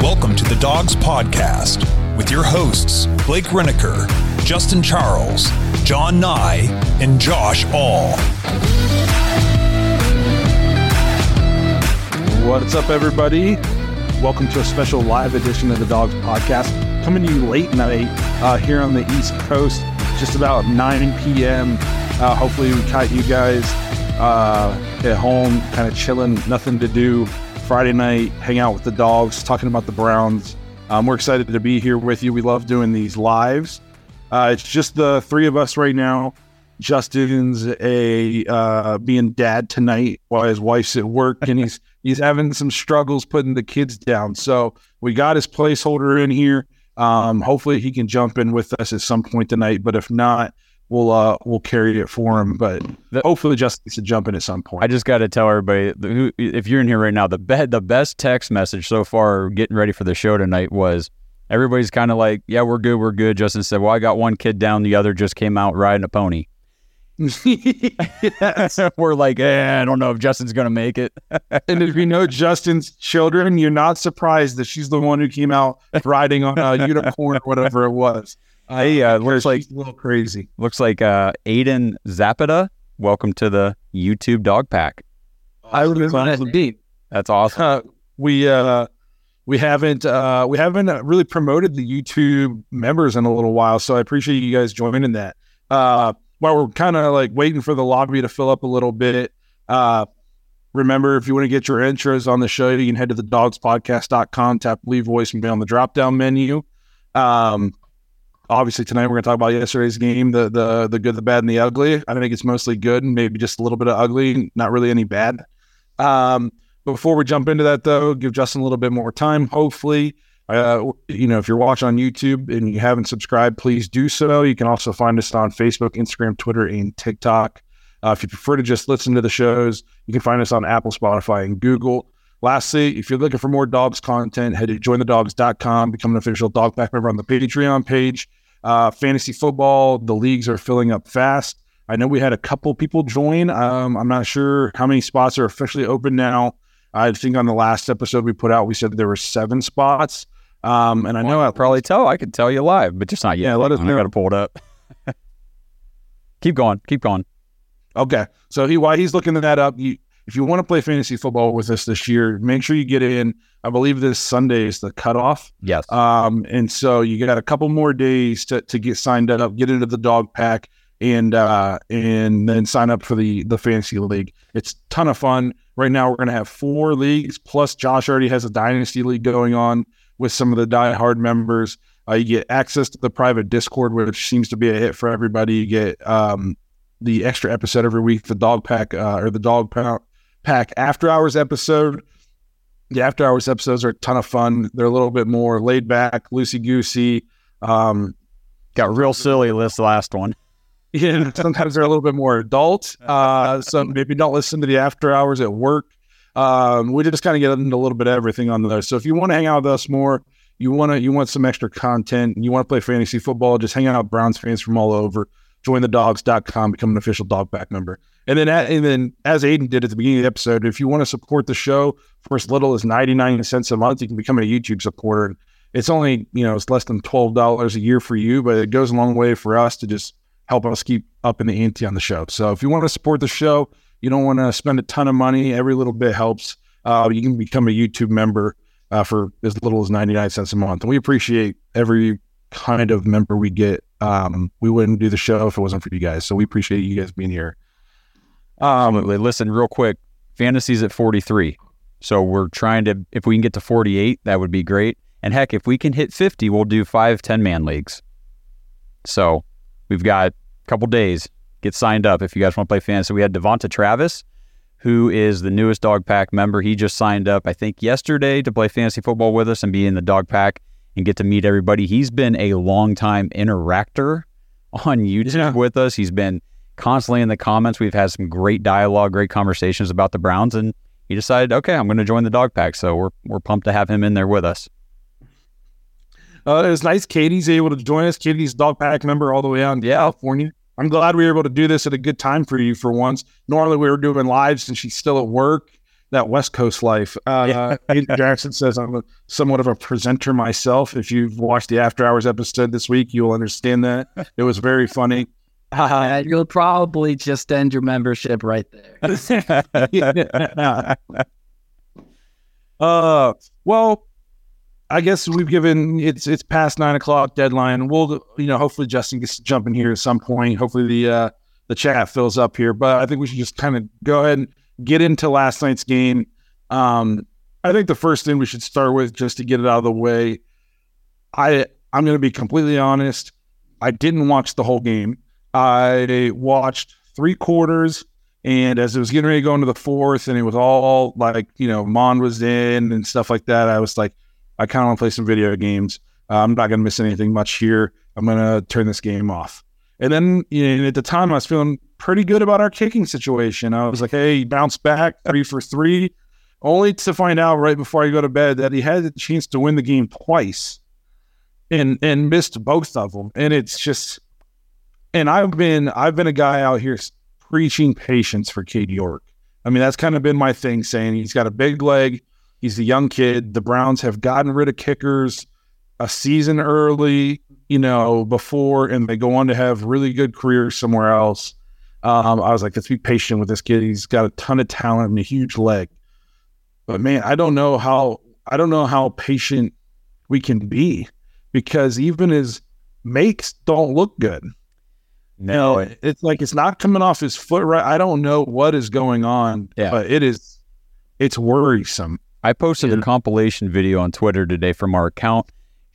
Welcome to the Dawgs Podcast with your hosts, Blake Reniker, Justin Charles, John Nye, and Josh All. What's up, everybody? Welcome to a special live edition of the Dawgs Podcast. Coming to you late night uh, here on the East Coast, just about 9 p.m. Uh, hopefully, we caught you guys uh, at home, kind of chilling, nothing to do. Friday night, hang out with the dogs, talking about the Browns. Um, we're excited to be here with you. We love doing these lives. Uh, it's just the three of us right now. Justin's a uh, being dad tonight while his wife's at work, and he's he's having some struggles putting the kids down. So we got his placeholder in here. Um, hopefully he can jump in with us at some point tonight. But if not, we'll uh we'll carry it for him. But The- hopefully Justin needs to jump in at some point. I just got to tell everybody who, if you're in here right now, the be- the best text message so far getting ready for the show tonight was everybody's kind of like, "Yeah, we're good, we're good." Justin said, "Well, I got one kid down, the other just came out riding a pony." we're like, eh, "I don't know if Justin's gonna make it." And if you know Justin's children, you're not surprised that she's the one who came out riding on a unicorn or whatever it was. Hey, uh, looks like a little crazy. looks like uh, Aiden Zapata. Welcome to the YouTube Dog Pack. I remember indeed. That's awesome. Uh, we uh, we haven't uh, we haven't uh, really promoted the YouTube members in a little while, so I appreciate you guys joining that. Uh, while we're kind of like waiting for the lobby to fill up a little bit, uh, remember if you want to get your intros on the show, you can head to the dawgspodcast.com, tap leave voicemail on the drop down menu. Um, obviously tonight we're going to talk about yesterday's game, the the the good, the bad, and the ugly. I think it's mostly good, and maybe just a little bit of ugly, not really any bad. Um, before we jump into that, though, give Justin a little bit more time. Hopefully, uh, you know, if you're watching on YouTube and you haven't subscribed, please do so. You can also find us on Facebook, Instagram, Twitter, and TikTok. Uh, if you prefer to just listen to the shows, you can find us on Apple, Spotify, and Google. Lastly, if you're looking for more dogs content, head to jointhedawgs.com, become an official dog pack member on the Patreon page. Uh, fantasy football, the leagues are filling up fast. I know we had a couple people join. Um, I'm not sure how many spots are officially open now. I think on the last episode we put out, we said there were seven spots. Um, and I know I'll probably tell. I could tell you live, but just not yet. Yeah, let us I know. got to pull it up. keep going. Keep going. Okay. So he while he's looking that up, you, if you want to play fantasy football with us this year, make sure you get in. I believe this Sunday is the cutoff. Yes. Um, and so you got a couple more days to, to get signed up, get into the dog pack, and uh, and then sign up for the the fantasy league. It's a ton of fun. Right now we're gonna have four leagues. Plus, Josh already has a dynasty league going on with some of the die-hard members. Uh, you get access to the private Discord, which seems to be a hit for everybody. You get um, the extra episode every week, the dog pack uh, or the dog pack pack after hours episode. The after hours episodes are a ton of fun. They're a little bit more laid back, loosey goosey. Um, Got real silly this last one. Yeah, sometimes they're a little bit more adult. Uh, so maybe don't listen to the after hours at work. Um, we just kind of get into a little bit of everything on there. So if you want to hang out with us more, you want to you want some extra content, and you want to play fantasy football, just hang out with Browns fans from all over. Join the become an official dog pack member. And then, and then, as Aiden did at the beginning of the episode, if you want to support the show for as little as 99 cents a month, you can become a YouTube supporter. It's only, you know, it's less than $12 a year for you, but it goes a long way for us to just help us keep up in the ante on the show. So if you want to support the show, you don't want to spend a ton of money. Every little bit helps. Uh, you can become a YouTube member uh, for as little as 99 cents a month. And we appreciate every kind of member we get. Um, we wouldn't do the show if it wasn't for you guys. So we appreciate you guys being here. Um, Listen, real quick, fantasy's at 43. So we're trying to, if we can get to 48, that would be great. And heck, if we can hit 50, we'll do five 10 man leagues. So we've got a couple days. Get signed up if you guys want to play fantasy. We had Devonta Travis, who is the newest dog pack member. He just signed up, I think, yesterday to play fantasy football with us and be in the dog pack and get to meet everybody. He's been a long time interactor on YouTube yeah. with us. He's been constantly in the comments. We've had some great dialogue, great conversations about the Browns, and he decided, okay, I'm going to join the dog pack. So we're we're pumped to have him in there with us. Uh, it's nice. Katie's able to join us. Katie's dog pack member all the way out in yeah. California. I'm glad we were able to do this at a good time for you for once. Normally we were doing lives and she's still at work. That West Coast life. Uh, yeah. Jackson says I'm a, somewhat of a presenter myself. If you've watched the After Hours episode this week, you'll understand that. It was very funny. Uh, you'll probably just end your membership right there. uh, well, I guess we've given it's it's past nine o'clock deadline. We'll you know hopefully Justin gets to jump in here at some point. Hopefully the uh, the chat fills up here, but I think we should just kind of go ahead and get into last night's game. Um, I think the first thing we should start with just to get it out of the way. I I'm going to be completely honest. I didn't watch the whole game. I watched three quarters, and as it was getting ready to go into the fourth, and it was all like you know Mond was in and stuff like that. I was like I kind of want to play some video games. Uh, I'm not going to miss anything much here. I'm going to turn this game off. And then you know, at the time, I was feeling pretty good about our kicking situation. I was like, hey, bounce back three for three, only to find out right before I go to bed that he had the chance to win the game twice and and missed both of them. And it's just, and I've been I've been a guy out here preaching patience for Cade York. I mean, that's kind of been my thing, saying he's got a big leg. He's a young kid. The Browns have gotten rid of kickers a season early, you know, before, and they go on to have really good careers somewhere else. Um, I was like, let's be patient with this kid. He's got a ton of talent and a huge leg. But man, I don't know how I don't know how patient we can be because even his makes don't look good. No, it's like it's not coming off his foot right. I don't know what is going on, yeah. but it is it's worrisome. I posted yeah. a compilation video on Twitter today from our account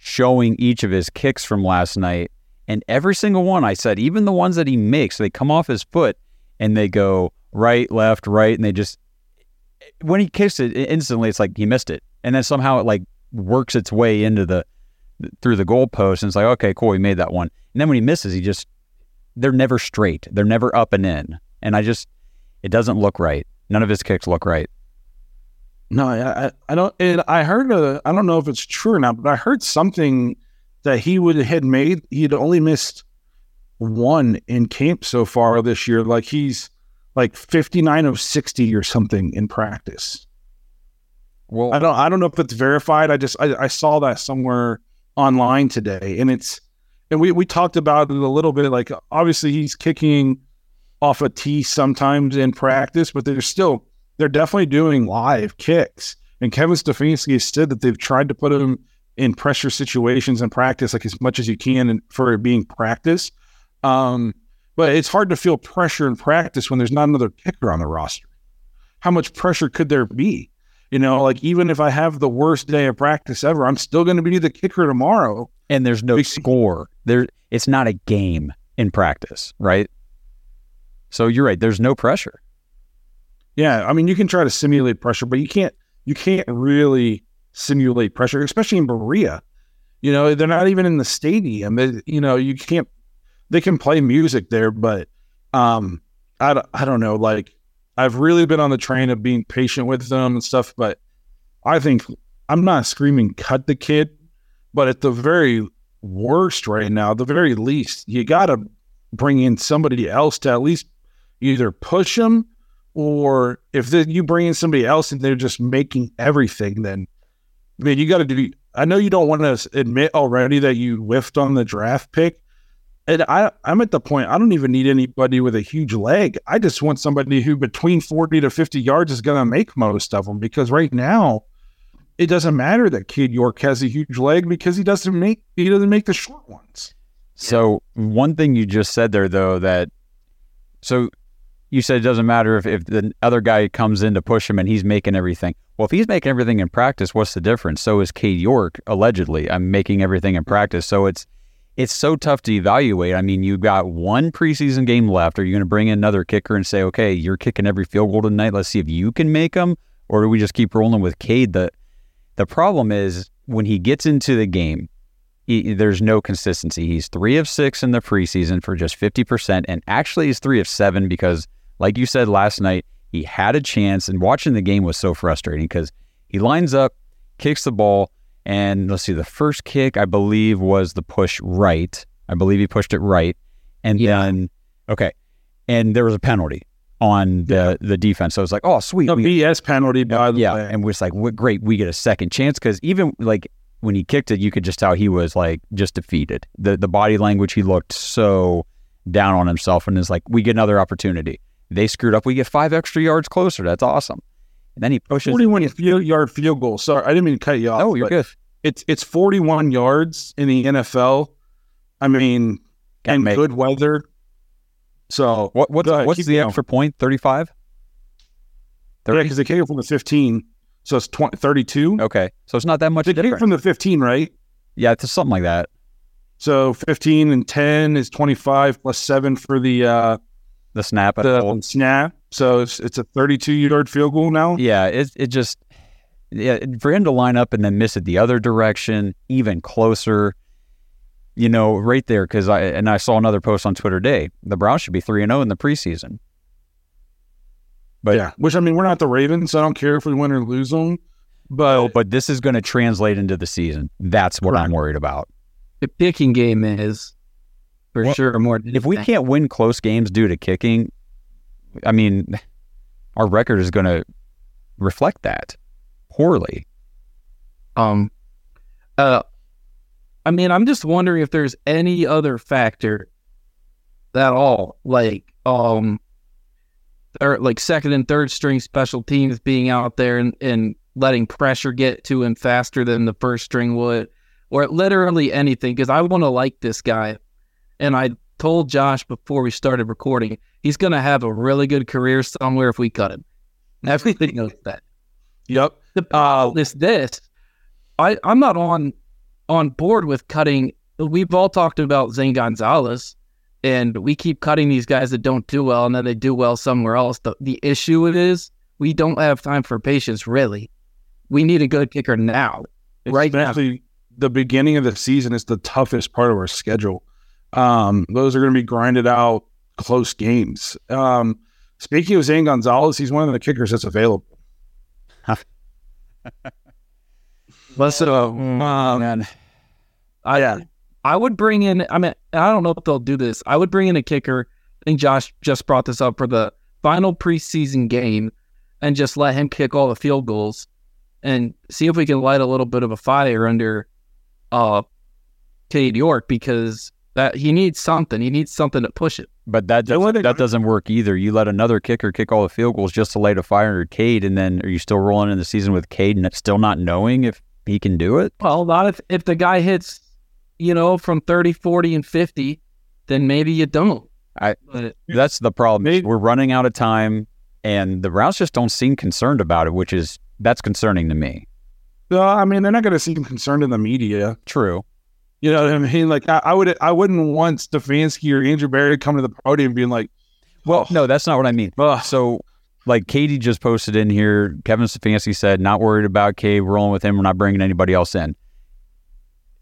showing each of his kicks from last night. And every single one, I said, even the ones that he makes, they come off his foot and they go right, left, right. And they just, when he kicks it instantly, it's like he missed it. And then somehow it like works its way into the, through the goalpost. And it's like, okay, cool, he made that one. And then when he misses, he just, they're never straight. They're never up and in. And I just, it doesn't look right. None of his kicks look right. No, I, I don't. And I heard a, I don't know if it's true or not, but I heard something that he would had made. He'd only missed one in camp so far this year. Like he's like fifty nine of sixty or something in practice. Well, I don't. I don't know if it's verified. I just I, I saw that somewhere online today, and it's and we we talked about it a little bit. Like obviously he's kicking off a tee sometimes in practice, but there's still they're definitely doing live kicks. And Kevin Stefanski has said that they've tried to put him in pressure situations in practice like as much as you can and for it being practice. Um, but it's hard to feel pressure in practice when there's not another kicker on the roster. How much pressure could there be? You know, like even if I have the worst day of practice ever, I'm still going to be the kicker tomorrow. And there's no score. There, it's not a game in practice, right? So you're right. There's no pressure. Yeah, I mean, you can try to simulate pressure, but you can't. You can't really simulate pressure, especially in Berea. You know, they're not even in the stadium. They, you know, you can't. they can play music there, but um, I I don't know. Like I've really been on the train of being patient with them and stuff, but I think I'm not screaming cut the kid, but at the very worst right now, the very least, you got to bring in somebody else to at least either push him or if you bring in somebody else and they're just making everything, then I mean, you got to do. I know you don't want to admit already that you whiffed on the draft pick. And I, I'm at the point, I don't even need anybody with a huge leg. I just want somebody who between 40 to 50 yards is going to make most of them because right now, it doesn't matter that Cade York has a huge leg because he doesn't make he doesn't make the short ones. So one thing you just said there, though, that so you said it doesn't matter if, if the other guy comes in to push him and he's making everything. Well, if he's making everything in practice, what's the difference? So is Cade York allegedly. I'm making everything in practice. So it's it's so tough to evaluate. I mean, you've got one preseason game left. Are you going to bring in another kicker and say, okay, you're kicking every field goal tonight. Let's see if you can make them, or do we just keep rolling with Cade? The the problem is when he gets into the game, he, there's no consistency. He's three of six in the preseason for just 50%. And actually, he's three of seven because, like you said last night, he had a chance. And watching the game was so frustrating because he lines up, kicks the ball. And let's see, the first kick, I believe, was the push right. I believe he pushed it right. And Yeah. then, okay. And there was a penalty on the, the defense. So it's like, oh, sweet. A we- BS penalty, by the yeah, way. and we're just like, what, great, we get a second chance because even like when he kicked it, you could just tell he was like just defeated. The the body language, he looked so down on himself, and is like, we get another opportunity. They screwed up. We get five extra yards closer. That's awesome. And then he pushes. 41 field yard field goal. Sorry, I didn't mean to cut you off. Oh, you're good. It's it's 41 yards in the NFL. I mean, Can't and make- good weather. So What what's ahead, what's the extra point? Thirty five. yeah, because they came from the 15, so it's 20, 32. Okay, so it's not that much They different. from the 15, right? yeah, it's something like that. So 15 and 10 is 25 plus seven for the uh, The snap. At the the snap. So it's it's a 32 yard field goal now. Yeah, it it just yeah for him to line up and then miss it the other direction, even closer. You know, right there because I and I saw another post on Twitter today. The Browns should be three and zero in the preseason. But yeah, which I mean, we're not the Ravens, so I don't care if we win or lose them. But oh, but this is going to translate into the season. That's what I'm worried about. The picking game is for Well, sure more. If we can't win close games due to kicking, I mean, our record is going to reflect that poorly. Um, uh, I mean, I'm just wondering if there's any other factor at all, like um, or like second and third string special teams being out there and, and letting pressure get to him faster than the first string would, or literally anything. Because I want to like this guy, and I told Josh before we started recording, he's gonna have a really good career somewhere if we cut him. Everything knows that. yep. The uh, problem is this. I, I'm not on on board with cutting. We've all talked about Zane Gonzalez, and we keep cutting these guys that don't do well, and then they do well somewhere else. The the issue it is we don't have time for patience. Really, we need a good kicker now. Right now. Especially the beginning of the season is the toughest part of our schedule. Um, those are going to be grinded out close games. Um, speaking of Zane Gonzalez, he's one of the kickers that's available. Let's uh, Um, Man, I I would bring in. I mean, I don't know if they'll do this. I would bring in a kicker. I think Josh just brought this up for the final preseason game, and just let him kick all the field goals, and see if we can light a little bit of a fire under, uh, Cade York because that he needs something. He needs something to push it. But that doesn't, it- that doesn't work either. You let another kicker kick all the field goals just to light a fire under Cade, and then are you still rolling in the season with Cade and still not knowing if he can do it? Well, not if if the guy hits, you know, from 30, 40, and fifty, then maybe you don't. I- but That's the problem. Maybe- We're running out of time, and the Browns just don't seem concerned about it, which is that's concerning to me. no, I mean, they're not going to seem concerned in the media. True. You know what I mean? Like, I, I would, I wouldn't want Stefanski or Andrew Berry to come to the podium being like, Well, no, that's not what I mean. Ugh. So, like Katie just posted in here, Kevin Stefanski said, not worried about Cade, rolling with him. We're not bringing anybody else in.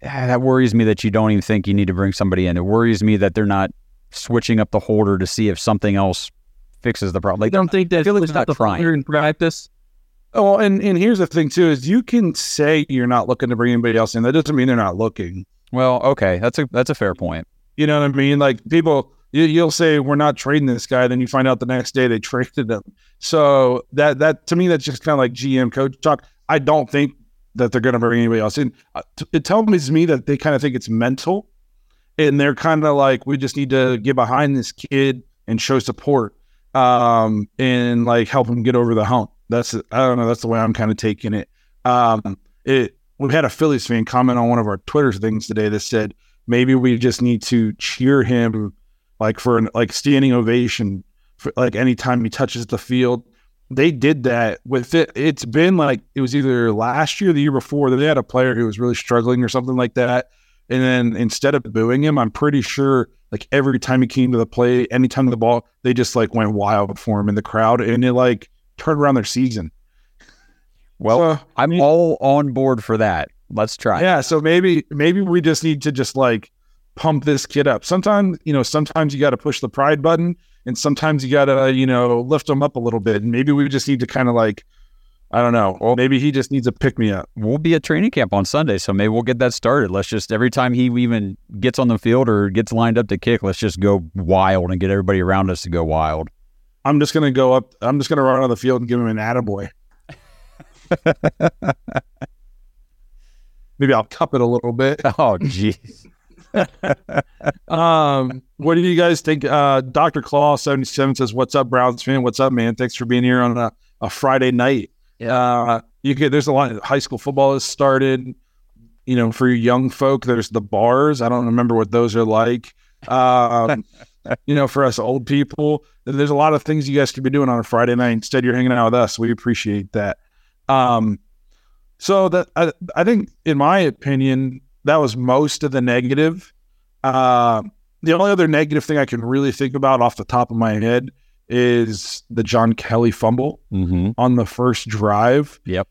ah, that worries me that you don't even think you need to bring somebody in. It worries me that they're not switching up the holder to see if something else fixes the problem. Like, I don't think that like not the trying. in practice. Oh, and and here's the thing too: is you can say you're not looking to bring anybody else in. That doesn't mean they're not looking. Well, okay, that's a that's a fair point. You know what I mean? Like people, you, you'll say we're not trading this guy, then you find out the next day they traded him. So that that to me, that's just kind of like GM coach talk. I don't think that they're going to bring anybody else in. Uh, It tells me that they kind of think it's mental, and they're kind of like, we just need to get behind this kid and show support, um, and like help him get over the hump. That's I don't know. That's the way I'm kind of taking it. Um, it we had a Phillies fan comment on one of our Twitter things today that said maybe we just need to cheer him like for an like standing ovation for like anytime he touches the field. They did that with it. It's been like it was either last year or the year before that they had a player who was really struggling or something like that. And then instead of booing him, I'm pretty sure like every time he came to the plate, anytime the ball, they just like went wild for him in the crowd and it like turned around their season. Well, So, I'm all on board for that. Let's try. yeah, so maybe maybe we just need to just like pump this kid up. Sometimes, you know, sometimes you got to push the pride button and sometimes you got to, you know, lift him up a little bit. And maybe we just need to kind of like I don't know. Well, maybe he just needs a pick me up. We'll be at training camp on Sunday, so maybe we'll get that started. Let's just every time he even gets on the field or gets lined up to kick, let's just go wild and get everybody around us to go wild. I'm just going to go up I'm just going to run on the field and give him an attaboy. maybe I'll cup it a little bit. Oh, jeez. Um, what do you guys think? Uh, Dr. Claw seventy seven says, "What's up, Browns fan? What's up, man? Thanks for being here on a, a Friday night. Uh, you get there's a lot. Of high school football has started. You know, for young folk, there's the bars. I don't remember what those are like. Um, you know, for us old people, there's a lot of things you guys could be doing on a Friday night. Instead, you're hanging out with us. We appreciate that. Um, so that I, I think, in my opinion, that was most of the negative. Uh, the only other negative thing I can really think about off the top of my head is the John Kelly fumble Mm-hmm. on the first drive. Yep.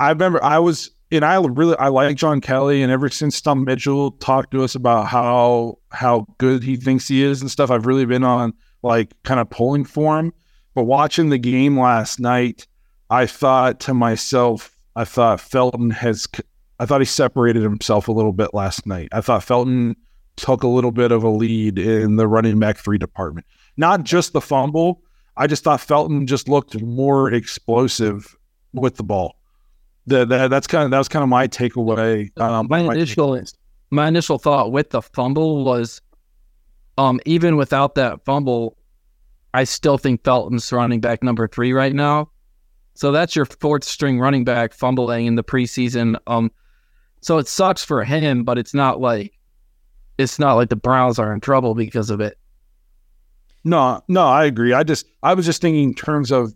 I remember I was, and I really I like John Kelly, and ever since Tom Mitchell talked to us about how how good he thinks he is and stuff, I've really been on like kind of pulling for him. But watching the game last night, I thought to myself, I thought Felton has, I thought he separated himself a little bit last night. I thought Felton took a little bit of a lead in the running back three department. Not just the fumble. I just thought Felton just looked more explosive with the ball. The, the, that's kind of that was kind of my takeaway. Um, my my- initial my initial thought with the fumble was, um, even without that fumble, I still think Felton's running back number three right now. So that's your fourth string running back fumbling in the preseason. Um, so it sucks for him, but it's not like it's not like the Browns are in trouble because of it. No, no, I agree. I just I was just thinking in terms of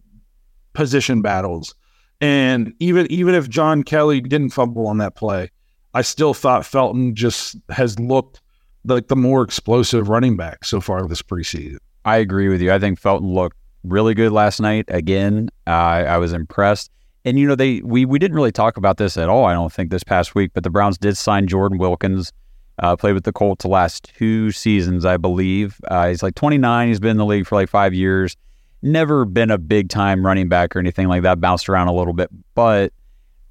position battles. And even even if John Kelly didn't fumble on that play, I still thought Felton just has looked like the more explosive running back so far this preseason. I agree with you. I think Felton looked really good last night. Again, uh, I was impressed. And you know, they we we didn't really talk about this at all. I don't think this past week, but the Browns did sign Jordan Wilkins. Uh, played with the Colts the last two seasons, I believe. Uh, he's like 29. He's been in the league for like five years. Never been a big time running back or anything like that. Bounced around a little bit, but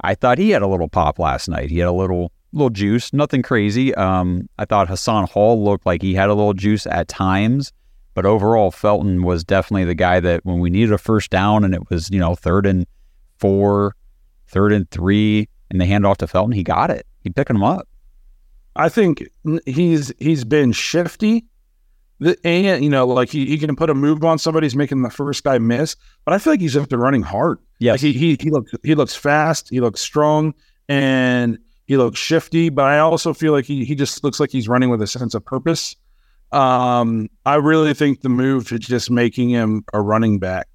I thought he had a little pop last night. He had a little little juice, nothing crazy. Um, I thought Hassan Hall looked like he had a little juice at times. But overall, Felton was definitely the guy that when we needed a first down and it was, you know, third and four, third and three, and they hand off to Felton, he got it. He picking them up. I think he's he's been shifty. The, and you know, like he, he can put a move on somebody, he's making the first guy miss. But I feel like he's up to running hard. Yeah, Like he, he he looks he looks fast, he looks strong, and he looks shifty. But I also feel like he he just looks like he's running with a sense of purpose. Um, I really think the move to just making him a running back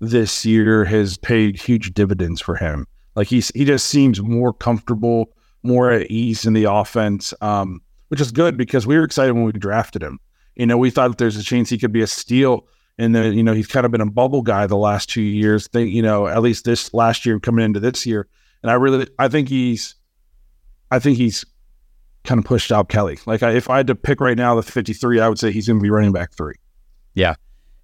this year has paid huge dividends for him. Like he's he just seems more comfortable, more at ease in the offense, um, which is good because we were excited when we drafted him. You know, we thought there's a chance he could be a steal, and then you know he's kind of been a bubble guy the last two years. Think you know at least this last year coming into this year, and I really I think he's, I think he's kind of pushed out Kelly. Like I, if I had to pick right now the 53, I would say he's going to be running back three. Yeah,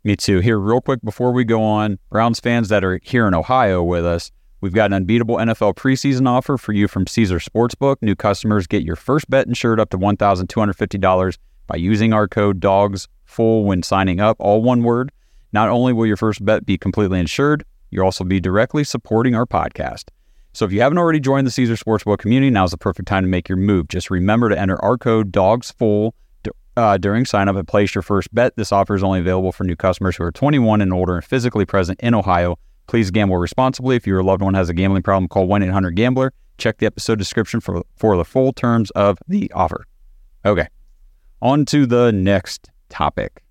me too. Here, real quick before we go on, Browns fans that are here in Ohio with us, we've got an unbeatable NFL preseason offer for you from Caesar Sportsbook. New customers get your first bet insured up to $1,250 by using our code DAWGSFULL when signing up, all one word. Not only will your first bet be completely insured, you'll also be directly supporting our podcast. So if you haven't already joined the Caesar Sportsbook community, now's the perfect time to make your move. Just remember to enter our code DAWGSFULL uh, during sign up and place your first bet. This offer is only available for new customers who are 21 and older and physically present in Ohio. Please gamble responsibly. If your loved one has a gambling problem, call 1 800 Gambler. Check the episode description for, for the full terms of the offer. Okay, on to the next topic.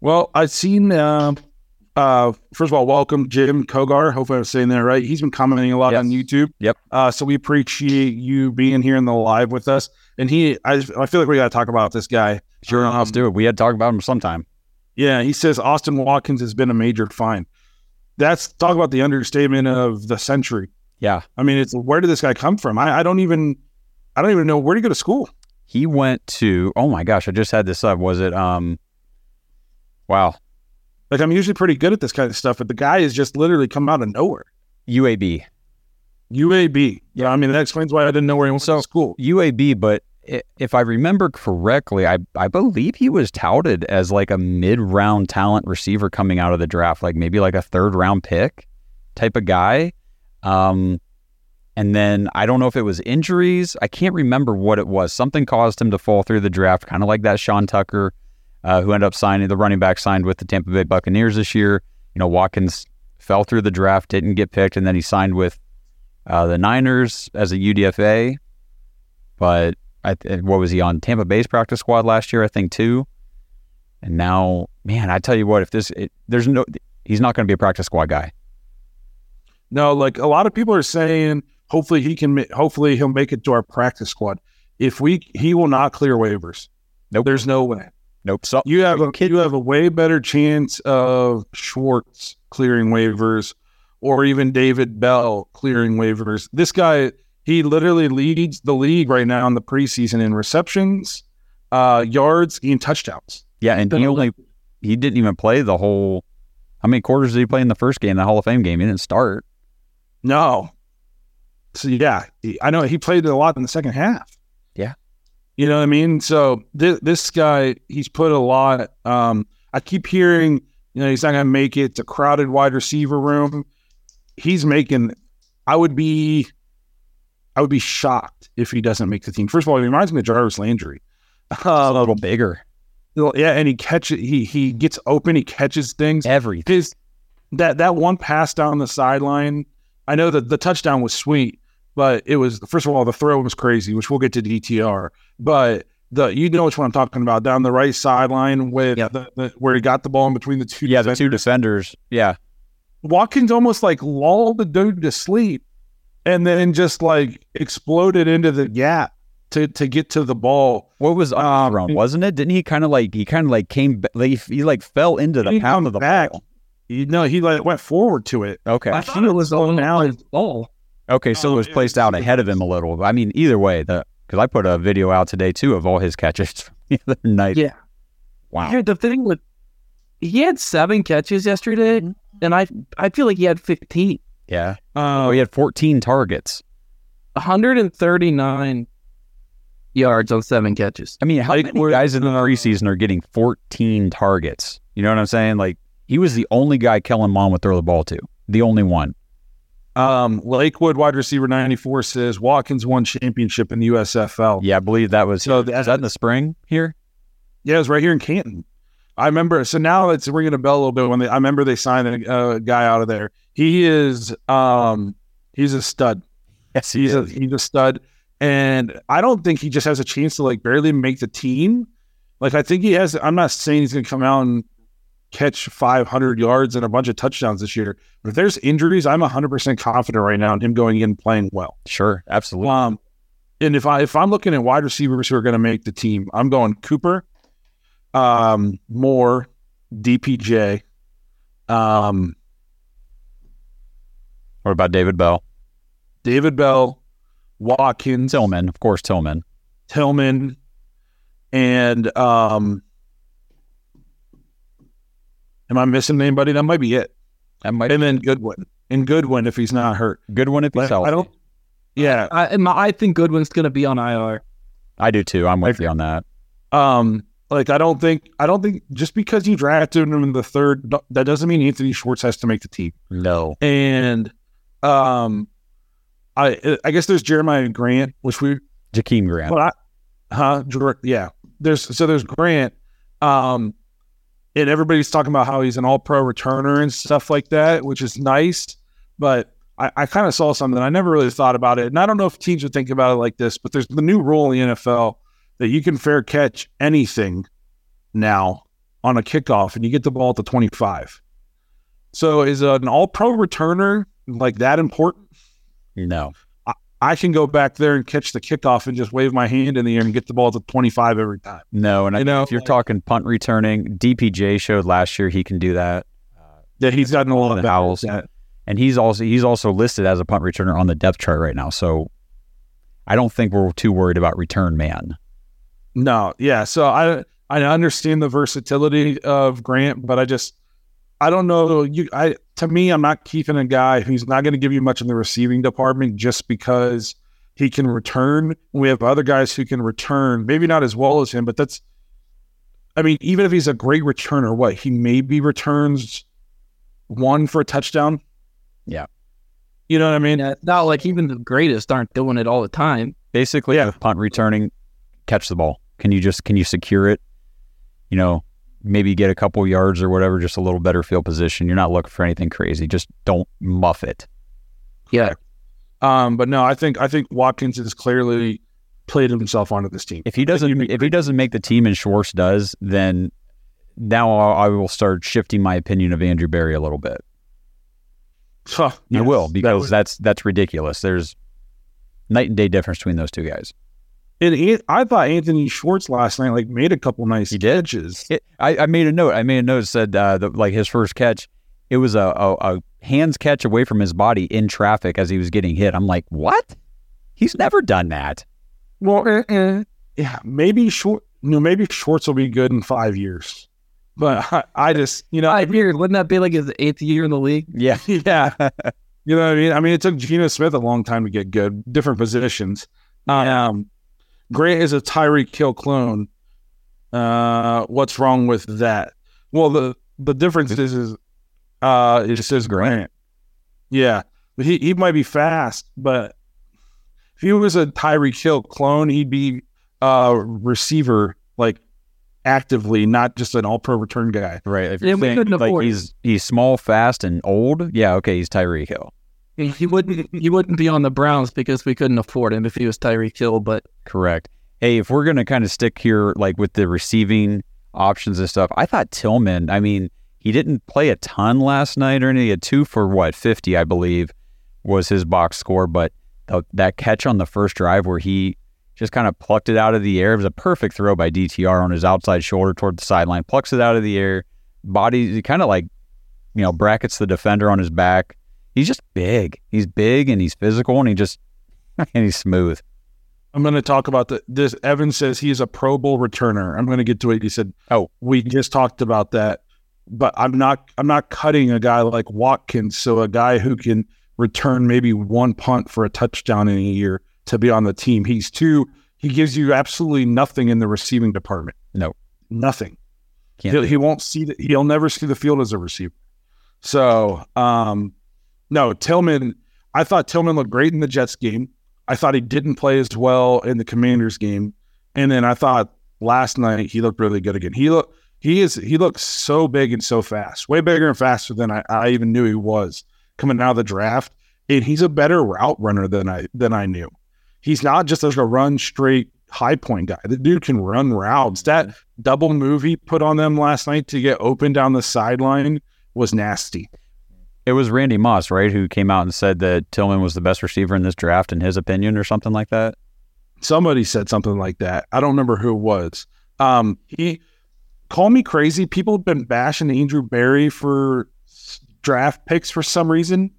Well, I've seen, uh, uh, first of all, welcome Jim Kogar. Hopefully I'm saying that right. He's been commenting a lot Yes. on YouTube. Yep. Uh, so we appreciate you being here in the live with us. And he, I, I feel like we got to talk about this guy. Sure, Um, let's do it. We had to talk about him sometime. Yeah, he says Austin Watkins has been a major find. That's talk about the understatement of the century. Yeah, I mean, it's where did this guy come from? I, I don't even, I don't even know where did he go to school. he went to. Oh my gosh, I just had this up. Was it? Um, wow, Like I'm usually pretty good at this kind of stuff, but the guy is just literally come out of nowhere. UAB. UAB. Yeah, I mean that explains why I didn't know where he went So- to school. UAB, but if I remember correctly, I I believe he was touted as like a mid round talent receiver coming out of the draft, like maybe like a third round pick type of guy. Um, and then I don't know if it was injuries. I can't remember what it was. Something caused him to fall through the draft, kind of like that Sean Tucker, uh, who ended up signing the running back signed with the Tampa Bay Buccaneers this year. You know, Watkins fell through the draft, didn't get picked, and then he signed with uh, the Niners as a UDFA. But I, th- what was he on Tampa Bay's practice squad last year? I think too. And now, man, I tell you what, if this, it, there's no, he's not going to be a practice squad guy. No, like a lot of people are saying, hopefully he can, hopefully he'll make it to our practice squad. If we, he will not clear waivers. Nope. There's no way. Nope. So You have a Kid- you have a way better chance of Schwartz clearing waivers, or even David Bell clearing waivers. This guy, he literally leads the league right now in the preseason in receptions, uh, yards, and touchdowns. yeah, and he only he didn't even play the whole. How many quarters did he play in the first game, the Hall of Fame game? He didn't start. No. So yeah, I know he played a lot in the second half. Yeah. You know what I mean? So this this guy, he's put a lot. Um, I keep hearing, you know, he's not gonna make it. It's a crowded wide receiver room. He's making. I would be, I would be shocked if he doesn't make the team. First of all, he reminds me of Jarvis Landry. a Um, little bigger. yeah, and he catches. He he gets open. He catches things Everything. his that that one pass down the sideline. I know that the touchdown was sweet, but it was first of all the throw was crazy, which we'll get to DTR. But the you know which one I'm talking about down the right sideline with Yep. the, the where he got the ball in between the two. Yeah, the defenders. two defenders. Yeah, Watkins almost like lulled the dude to sleep, and then just like exploded into the gap to to get to the ball. what was Um, underthrown, wasn't it? Didn't he kind of like he kind of like came like he, he like fell into the pound of the back. ball? You know, he like went forward to it. Okay, I thought it was on his ball. Okay, so Oh, it was it placed was out ahead of him a little. I mean, either way, the because I put a video out today too of all his catches the other night. Yeah. Wow. Here, the thing with he had seven catches yesterday, and I I feel like he had 15. Yeah. Uh, Oh, he had 14 targets. 139 yards on seven catches. I mean, how Like, many guys in the preseason are getting 14 targets? You know what I'm saying? Like he was the only guy Kellen Mond would throw the ball to. The only one. Um, Lakewood wide receiver 94 says Watkins won championship in the USFL. Yeah, I believe that was. So that- is that in the spring here? Yeah, it was right here in Canton. I remember. So now it's ringing a bell a little bit when they. I remember they signed a uh, guy out of there. He is. Um, he's a stud. Yes, He's a he's a stud, and I don't think he just has a chance to like barely make the team. Like I think he has. I'm not saying he's going to come out and catch 500 yards and a bunch of touchdowns this year. But if there's injuries, I'm 100 percent confident right now in him going in and playing well. Sure, absolutely. Um, and if I if I'm looking at wide receivers who are going to make the team, I'm going Cooper, um, Moore, DPJ, um, What about David Bell? David Bell, Watkins, Tillman, of course, Tillman. Tillman, and um, am I missing anybody? That might be it. That might And then Goodwin, and Goodwin if he's not hurt. Goodwin, if he's Like, healthy. I don't. Yeah, I, and my- I think Goodwin's going to be on IR. I do too. I'm with you on that. Um, like I don't think I don't think just because you drafted him in the third, that doesn't mean Anthony Schwartz has to make the team. No. And um, I I guess there's Jeremiah Grant, which we Jakeem Grant. Well, I, huh? Yeah. There's so there's Grant, um, and everybody's talking about how he's an All Pro returner and stuff like that, which is nice. But I, I kind of saw something. I never really thought about it, and I don't know if teams would think about it like this. But there's the new rule in the NFL that you can fair catch anything now on a kickoff, and you get the ball at the 25. So is an All Pro returner like that important? no. I can go back there and catch the kickoff and just wave my hand in the air and get the ball to 25 every time. No. And I You know know, if you're like- talking punt returning, DPJ showed last year he can do that. That he's gotten a lot of better. Howells. And he's also he's also listed as a punt returner on the depth chart right now. So I don't think we're too worried about return man. No, yeah. So I I understand the versatility of Grant, but I just I don't know. You I to me, I'm not keeping a guy who's not going to give you much in the receiving department just because he can return. We have other guys who can return, maybe not as well as him, but that's I mean, even if he's a great returner, what he maybe returns one for a touchdown. Yeah. You know what I mean? Yeah, it's not like even the greatest aren't doing it all the time. Basically, Yeah. punt returning, catch the ball. Can you just can you secure it? You know, maybe get a couple yards or whatever, just a little better field position. You're not looking for anything crazy. Just don't muff it. Yeah. Um, but no, I think I think Watkins has clearly played himself onto this team. If he doesn't if he doesn't make the team and Schwartz does, then now I I will start shifting my opinion of Andrew Berry a little bit. Huh, I yes, will that because was- that's that's ridiculous. There's night and day difference between those two guys. And I thought Anthony Schwartz last night like made a couple nice He did. catches. It, I, I made a note. I made a note said uh, the, like his first catch, it was a, a, a hands catch away from his body in traffic as he was getting hit. I'm like, what? He's never done that. Well, eh. yeah, maybe short. You know, maybe Schwartz will be good in five years. But I, I just, you know, Five years. Wouldn't that be like his eighth year in the league? Yeah. yeah, you know what I mean. I mean, it took Geno Smith a long time to get good, different positions. Um, Grant is a Tyreek Hill clone. Uh, what's wrong with that? Well, the the difference is, is uh, it says Grant. Yeah, he he might be fast, but if he was a Tyreek Hill clone, he'd be a receiver like actively, not just an All Pro return guy. Right. If Yeah, you're we saying, couldn't like afford he's he's small, fast, and old, yeah, okay, he's Tyreek Hill. He wouldn't. He wouldn't be on the Browns because we couldn't afford him if he was Tyreek Hill. But Correct. Hey, if we're gonna kind of stick here, like with the receiving options and stuff, I thought Tillman. I mean, he didn't play a ton last night, or any. Had two for what fifty, I believe, was his box score. But the, that catch on the first drive where he just kind of plucked it out of the air, it was a perfect throw by DTR on his outside shoulder toward the sideline, plucks it out of the air, body, he kind of like, you know, brackets the defender on his back. He's just big. He's big and he's physical and he just and he's smooth. I'm going to talk about the, this. Evan says he's a Pro Bowl returner. I'm going to get to it. He said, Oh. we just talked about that, but I'm not. I'm not cutting a guy like Watkins. So a guy who can return maybe one punt for a touchdown in a year to be on the team. He's too. He gives you absolutely nothing in the receiving department. No. nothing. Do he won't see. The, he'll never see the field as a receiver. So, um, no, Tillman. I thought Tillman looked great in the Jets game. I thought he didn't play as well in the Commanders game, and then I thought last night he looked really good again. He look he is he looks so big and so fast, way bigger and faster than I, I even knew he was coming out of the draft. And he's a better route runner than I than I knew. He's not just like a run straight high point guy. The dude can run routes. That double move he put on them last night to get open down the sideline was nasty. It was Randy Moss, right, who came out and said that Tillman was the best receiver in this draft, in his opinion, or something like that. Somebody said something like that. I don't remember who it was. Um, he call me crazy. People have been bashing Andrew Berry for draft picks for some reason.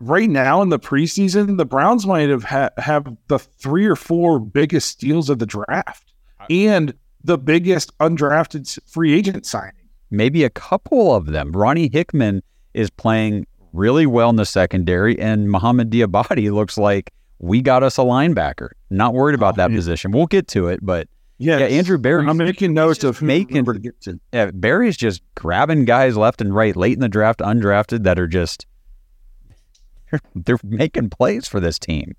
right now in the preseason, the Browns might have ha- have the three or four biggest steals of the draft and the biggest undrafted free agent signing. Maybe a couple of them. Ronnie Hickman is playing really well in the secondary, and Mohamed Diabate looks like we got us a linebacker. Not worried about oh, that yeah. position. We'll get to it, but yes. yeah, Andrew Berry. I'm making notes of making. To get to. Yeah, Berry's just grabbing guys left and right, late in the draft, undrafted that are just they're making plays for this team.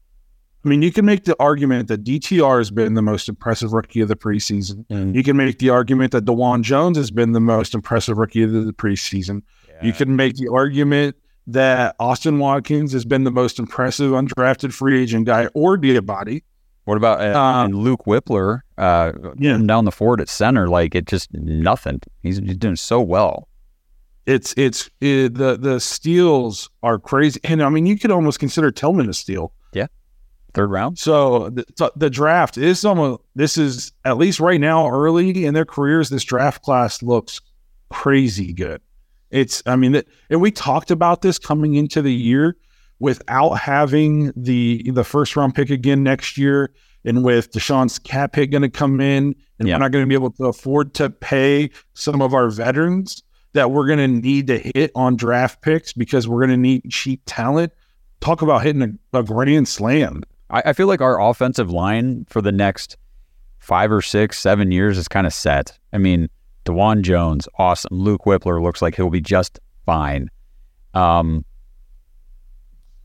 I mean, you can make the argument that DTR has been the most impressive rookie of the preseason. Mm. You can make the argument that Dawand Jones has been the most impressive rookie of the preseason. Yeah. You can make the argument that Austin Watkins has been the most impressive undrafted free agent guy or Diabate. What about uh, um, Luke Wypler uh, yeah. down the forward at center? Like it just nothing. He's, he's doing so well. It's it's it, the the steals are crazy, and I mean you could almost consider Tillman a steal. Yeah, third round. So the, the draft is almost this is at least right now early in their careers. This draft class looks crazy good. It's I mean, it, and we talked about this coming into the year without having the the first round pick again next year, and with Deshaun's cap hit going to come in, and yeah. we're not going to be able to afford to pay some of our veterans that we're going to need to hit on draft picks because we're going to need cheap talent. Talk about hitting a, a grand slam. I, I, feel like our offensive line for the next five or six, seven years is kind of set. I mean, Dawand Jones, awesome. Luke Wypler looks like he'll be just fine. Um,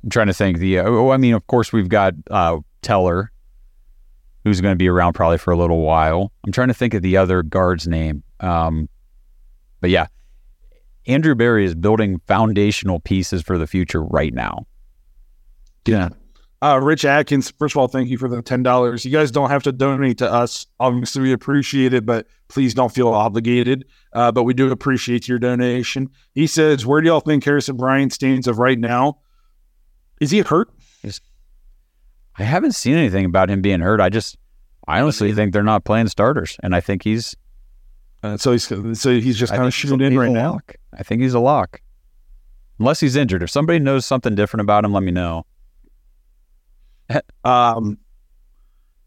I'm trying to think. The oh, I mean, of course, we've got uh, Teller, who's going to be around probably for a little while. I'm trying to think of the other guard's name. Um, but yeah, Andrew Berry is building foundational pieces for the future right now. Yeah. Uh, Rich Atkins, first of all, thank you for the $10. You guys don't have to donate to us. Obviously, we appreciate it, but please don't feel obligated. Uh, but we do appreciate your donation. He says, Where do y'all think Harrison Bryant stands of right now? Is he hurt? I haven't seen anything about him being hurt. I just, I honestly think they're not playing starters. And I think he's uh, so he's so he's just kind of shooting in right now. I think he's a lock, unless he's injured. If somebody knows something different about him, let me know. um,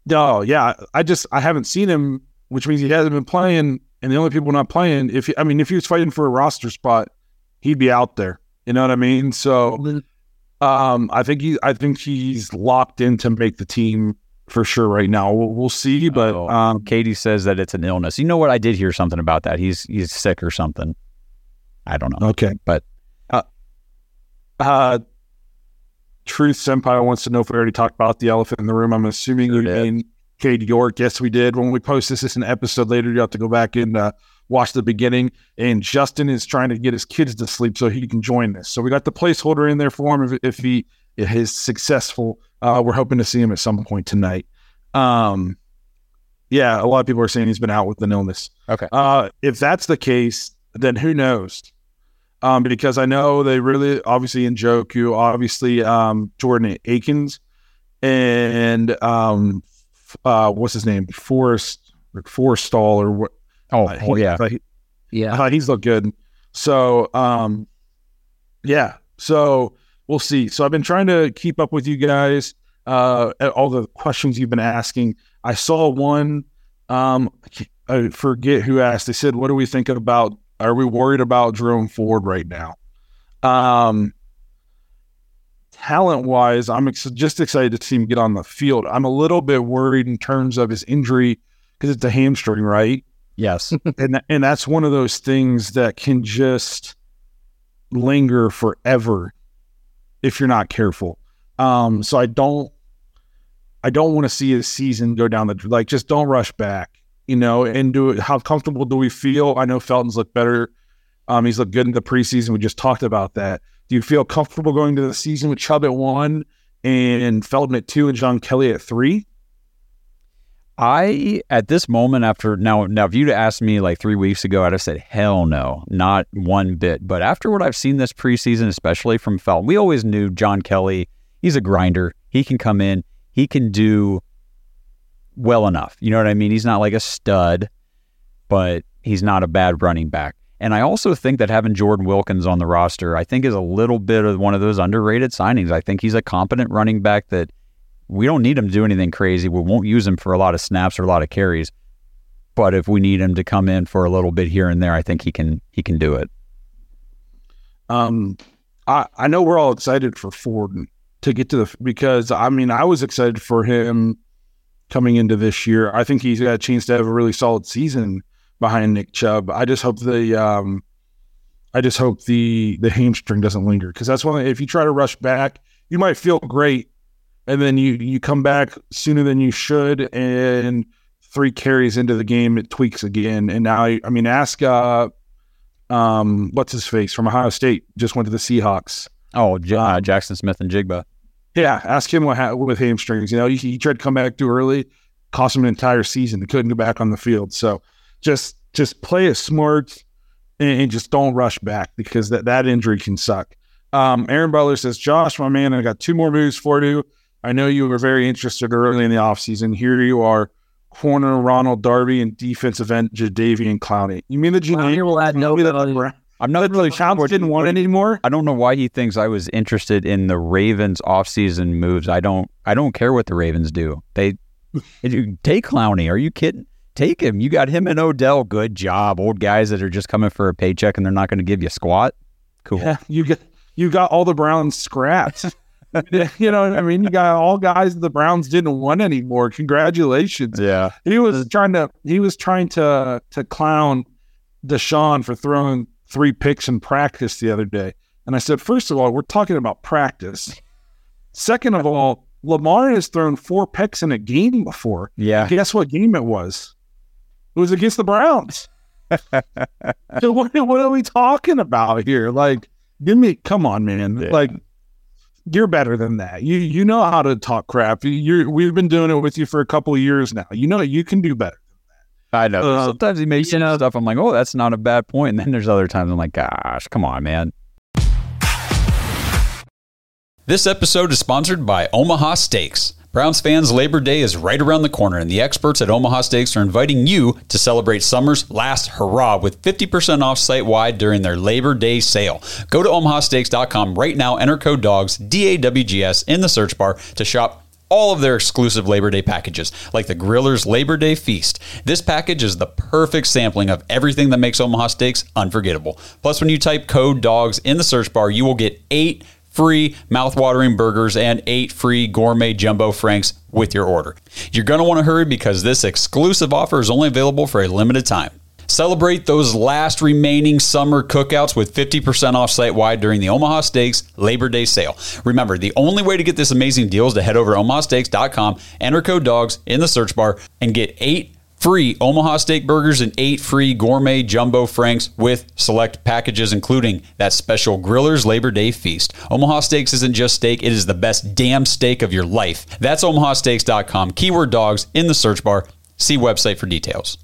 no, yeah, I just I haven't seen him, which means he hasn't been playing. And the only people not playing, if he, I mean, if he was fighting for a roster spot, he'd be out there. You know what I mean? So, um, I think he, I think he's locked in to make the team for sure right now. We'll, we'll see, but oh, um, Katie says that it's an illness. You know what? I did hear something about that. He's he's sick or something. I don't know. Okay, but uh, uh, Truth Senpai wants to know if we already talked about the elephant in the room. I'm assuming you mean Cade York. Yes, we did. When we post this as an episode later, you have to go back and uh, watch the beginning. And Justin is trying to get his kids to sleep so he can join this. So we got the placeholder in there for him if, if he is successful uh, we're hoping to see him at some point tonight. Um, yeah, a lot of people are saying he's been out with an illness. Okay. Uh, if that's the case, then who knows? Um, because I know they really obviously Njoku, obviously um, Jordan Akins, and um, uh, what's his name, Forrest Forristall or what? Oh, uh, he, yeah, he, yeah, uh, he's looked good. So, um, yeah, so we'll see. So I've been trying to keep up with you guys, uh, all the questions you've been asking. I saw one. Um, I forget who asked. They said, "What do we think about? Are we worried about Jerome Ford right now?" Um, talent wise, I'm ex- just excited to see him get on the field. I'm a little bit worried in terms of his injury because it's a hamstring, right? Yes, and and that's one of those things that can just linger forever if you're not careful. Um, so I don't, I don't want to see his season go down the like. Just don't rush back, you know. And do. How comfortable do we feel? I know Felton's looked better. Um, he's looked good in the preseason. We just talked about that. Do you feel comfortable going to the season with Chubb at one and Felton at two and John Kelly at three? I at this moment after now now if you'd asked me like three weeks ago, I'd have said hell no, not one bit. But after what I've seen this preseason, especially from Felton, we always knew John Kelly. He's a grinder. He can come in. He can do well enough. You know what I mean? He's not like a stud, but he's not a bad running back. And I also think that having Jordan Wilkins on the roster, I think is a little bit of one of those underrated signings. I think he's a competent running back that we don't need him to do anything crazy. We won't use him for a lot of snaps or a lot of carries. But if we need him to come in for a little bit here and there, I think he can he can do it. Um, I I know we're all excited for Ford to get to the because I mean I was excited for him coming into this year. I think he's got a chance to have a really solid season behind Nick Chubb. I just hope the um, I just hope the the hamstring doesn't linger because that's one. If you try to rush back, you might feel great, and then you you come back sooner than you should, and three carries into the game it tweaks again. And now I mean ask uh, um what's his face from Ohio State just went to the Seahawks. Oh, J- uh, Jaxon Smith-Njigba. Yeah, ask him what ha- with hamstrings. You know, he, he tried to come back too early, cost him an entire season. He couldn't go back on the field. So just just play it smart and, and, just don't rush back because that, that injury can suck. Um, Aaron Butler says, Josh, my man, I got two more moves for you. I know you were very interested early in the offseason. Here you are, corner Ronald Darby and defensive end Jadeveon Clowney. You mean the Clowney will add no I'm not really sure. didn't want it anymore. I don't know why he thinks I was interested in the Ravens offseason moves. I don't. I don't care what the Ravens do. They take Clowney. Are you kidding? Take him. You got him and Odell. Good job. Old guys that are just coming for a paycheck and they're not going to give you squat. Cool. Yeah, you get you got all the Browns scraps. you know, I mean, you got all guys the Browns didn't want anymore. Congratulations. Yeah. He was trying to he was trying to to clown Deshaun for throwing three picks in practice the other day. And I said, first of all, we're talking about practice. Second of all, Lamar has thrown four picks in a game before. Yeah. Guess what game it was? It was against the Browns. so what, what are we talking about here? Like, give me, come on, man. Yeah. Like, you're better than that. You you know how to talk crap. You're we've been doing it with you for a couple of years now. You know you can do better. I know. Uh, Sometimes he makes you know, stuff. I'm like, oh, that's not a bad point. And then there's other times I'm like, gosh, come on, man. This episode is sponsored by Omaha Steaks. Browns fans, Labor Day is right around the corner, and the experts at Omaha Steaks are inviting you to celebrate summer's last hurrah with 50% off site wide during their Labor Day sale. Go to omahasteaks.com right now, enter code DAWGS, D A W G S, in the search bar to shop all of their exclusive Labor Day packages, like the Griller's Labor Day Feast. This package is the perfect sampling of everything that makes Omaha Steaks unforgettable. Plus, when you type code DAWGS in the search bar, you will get eight free mouthwatering burgers and eight free gourmet jumbo franks with your order. You're going to want to hurry because this exclusive offer is only available for a limited time. Celebrate those last remaining summer cookouts with 50% off site wide during the Omaha Steaks Labor Day sale. Remember, the only way to get this amazing deal is to head over to omahasteaks.com, enter code DAWGS in the search bar, and get eight free Omaha steak burgers and eight free gourmet jumbo franks with select packages, including that special Grillers Labor Day feast. Omaha Steaks isn't just steak, it is the best damn steak of your life. That's omahasteaks.com, keyword DAWGS in the search bar. See website for details.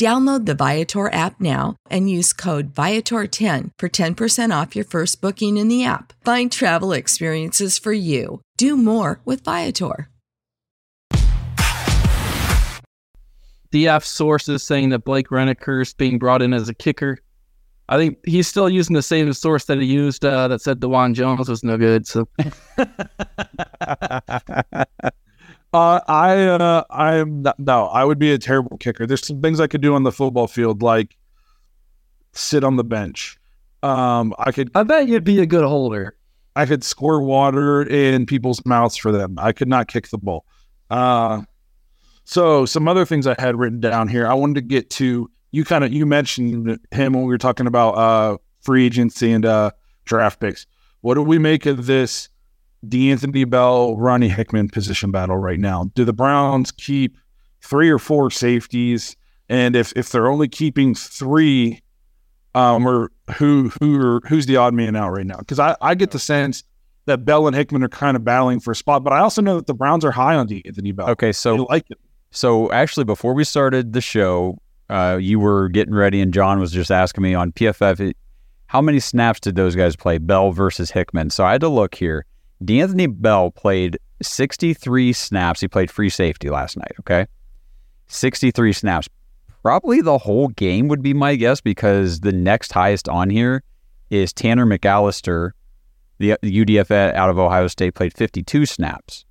Download the Viator app now and use code Viator10 for 10% off your first booking in the app. Find travel experiences for you. Do more with Viator. DF sources saying that Blake Renaker is being brought in as a kicker. I think he's still using the same source that he used uh, that said Dawand Jones was no good. So Uh, I uh, I am not, no. I would be a terrible kicker. There's some things I could do on the football field, like sit on the bench. Um, I could I bet you'd be a good holder. I could squirt water in people's mouths for them. I could not kick the ball. Uh, so some other things I had written down here. I wanted to get to you. Kind of you mentioned him when we were talking about uh, free agency and uh, draft picks. What do we make of this? D'Anthony Bell, Ronnie Hickman position battle right now. Do the Browns keep three or four safeties? And if if they're only keeping three, um, or who who are, who's the odd man out right now? Because I, I get the sense that Bell and Hickman are kind of battling for a spot, but I also know that the Browns are high on D'Anthony Bell. Okay, so They like it. So actually, before we started the show, uh, you were getting ready, and John was just asking me on PFF how many snaps did those guys play, Bell versus Hickman. So I had to look here. D'Anthony Bell played 63 snaps. He played free safety last night. Okay, 63 snaps. Probably the whole game would be my guess because the next highest on here is Tanner McAllister, the UDF out of Ohio State, played 52 snaps,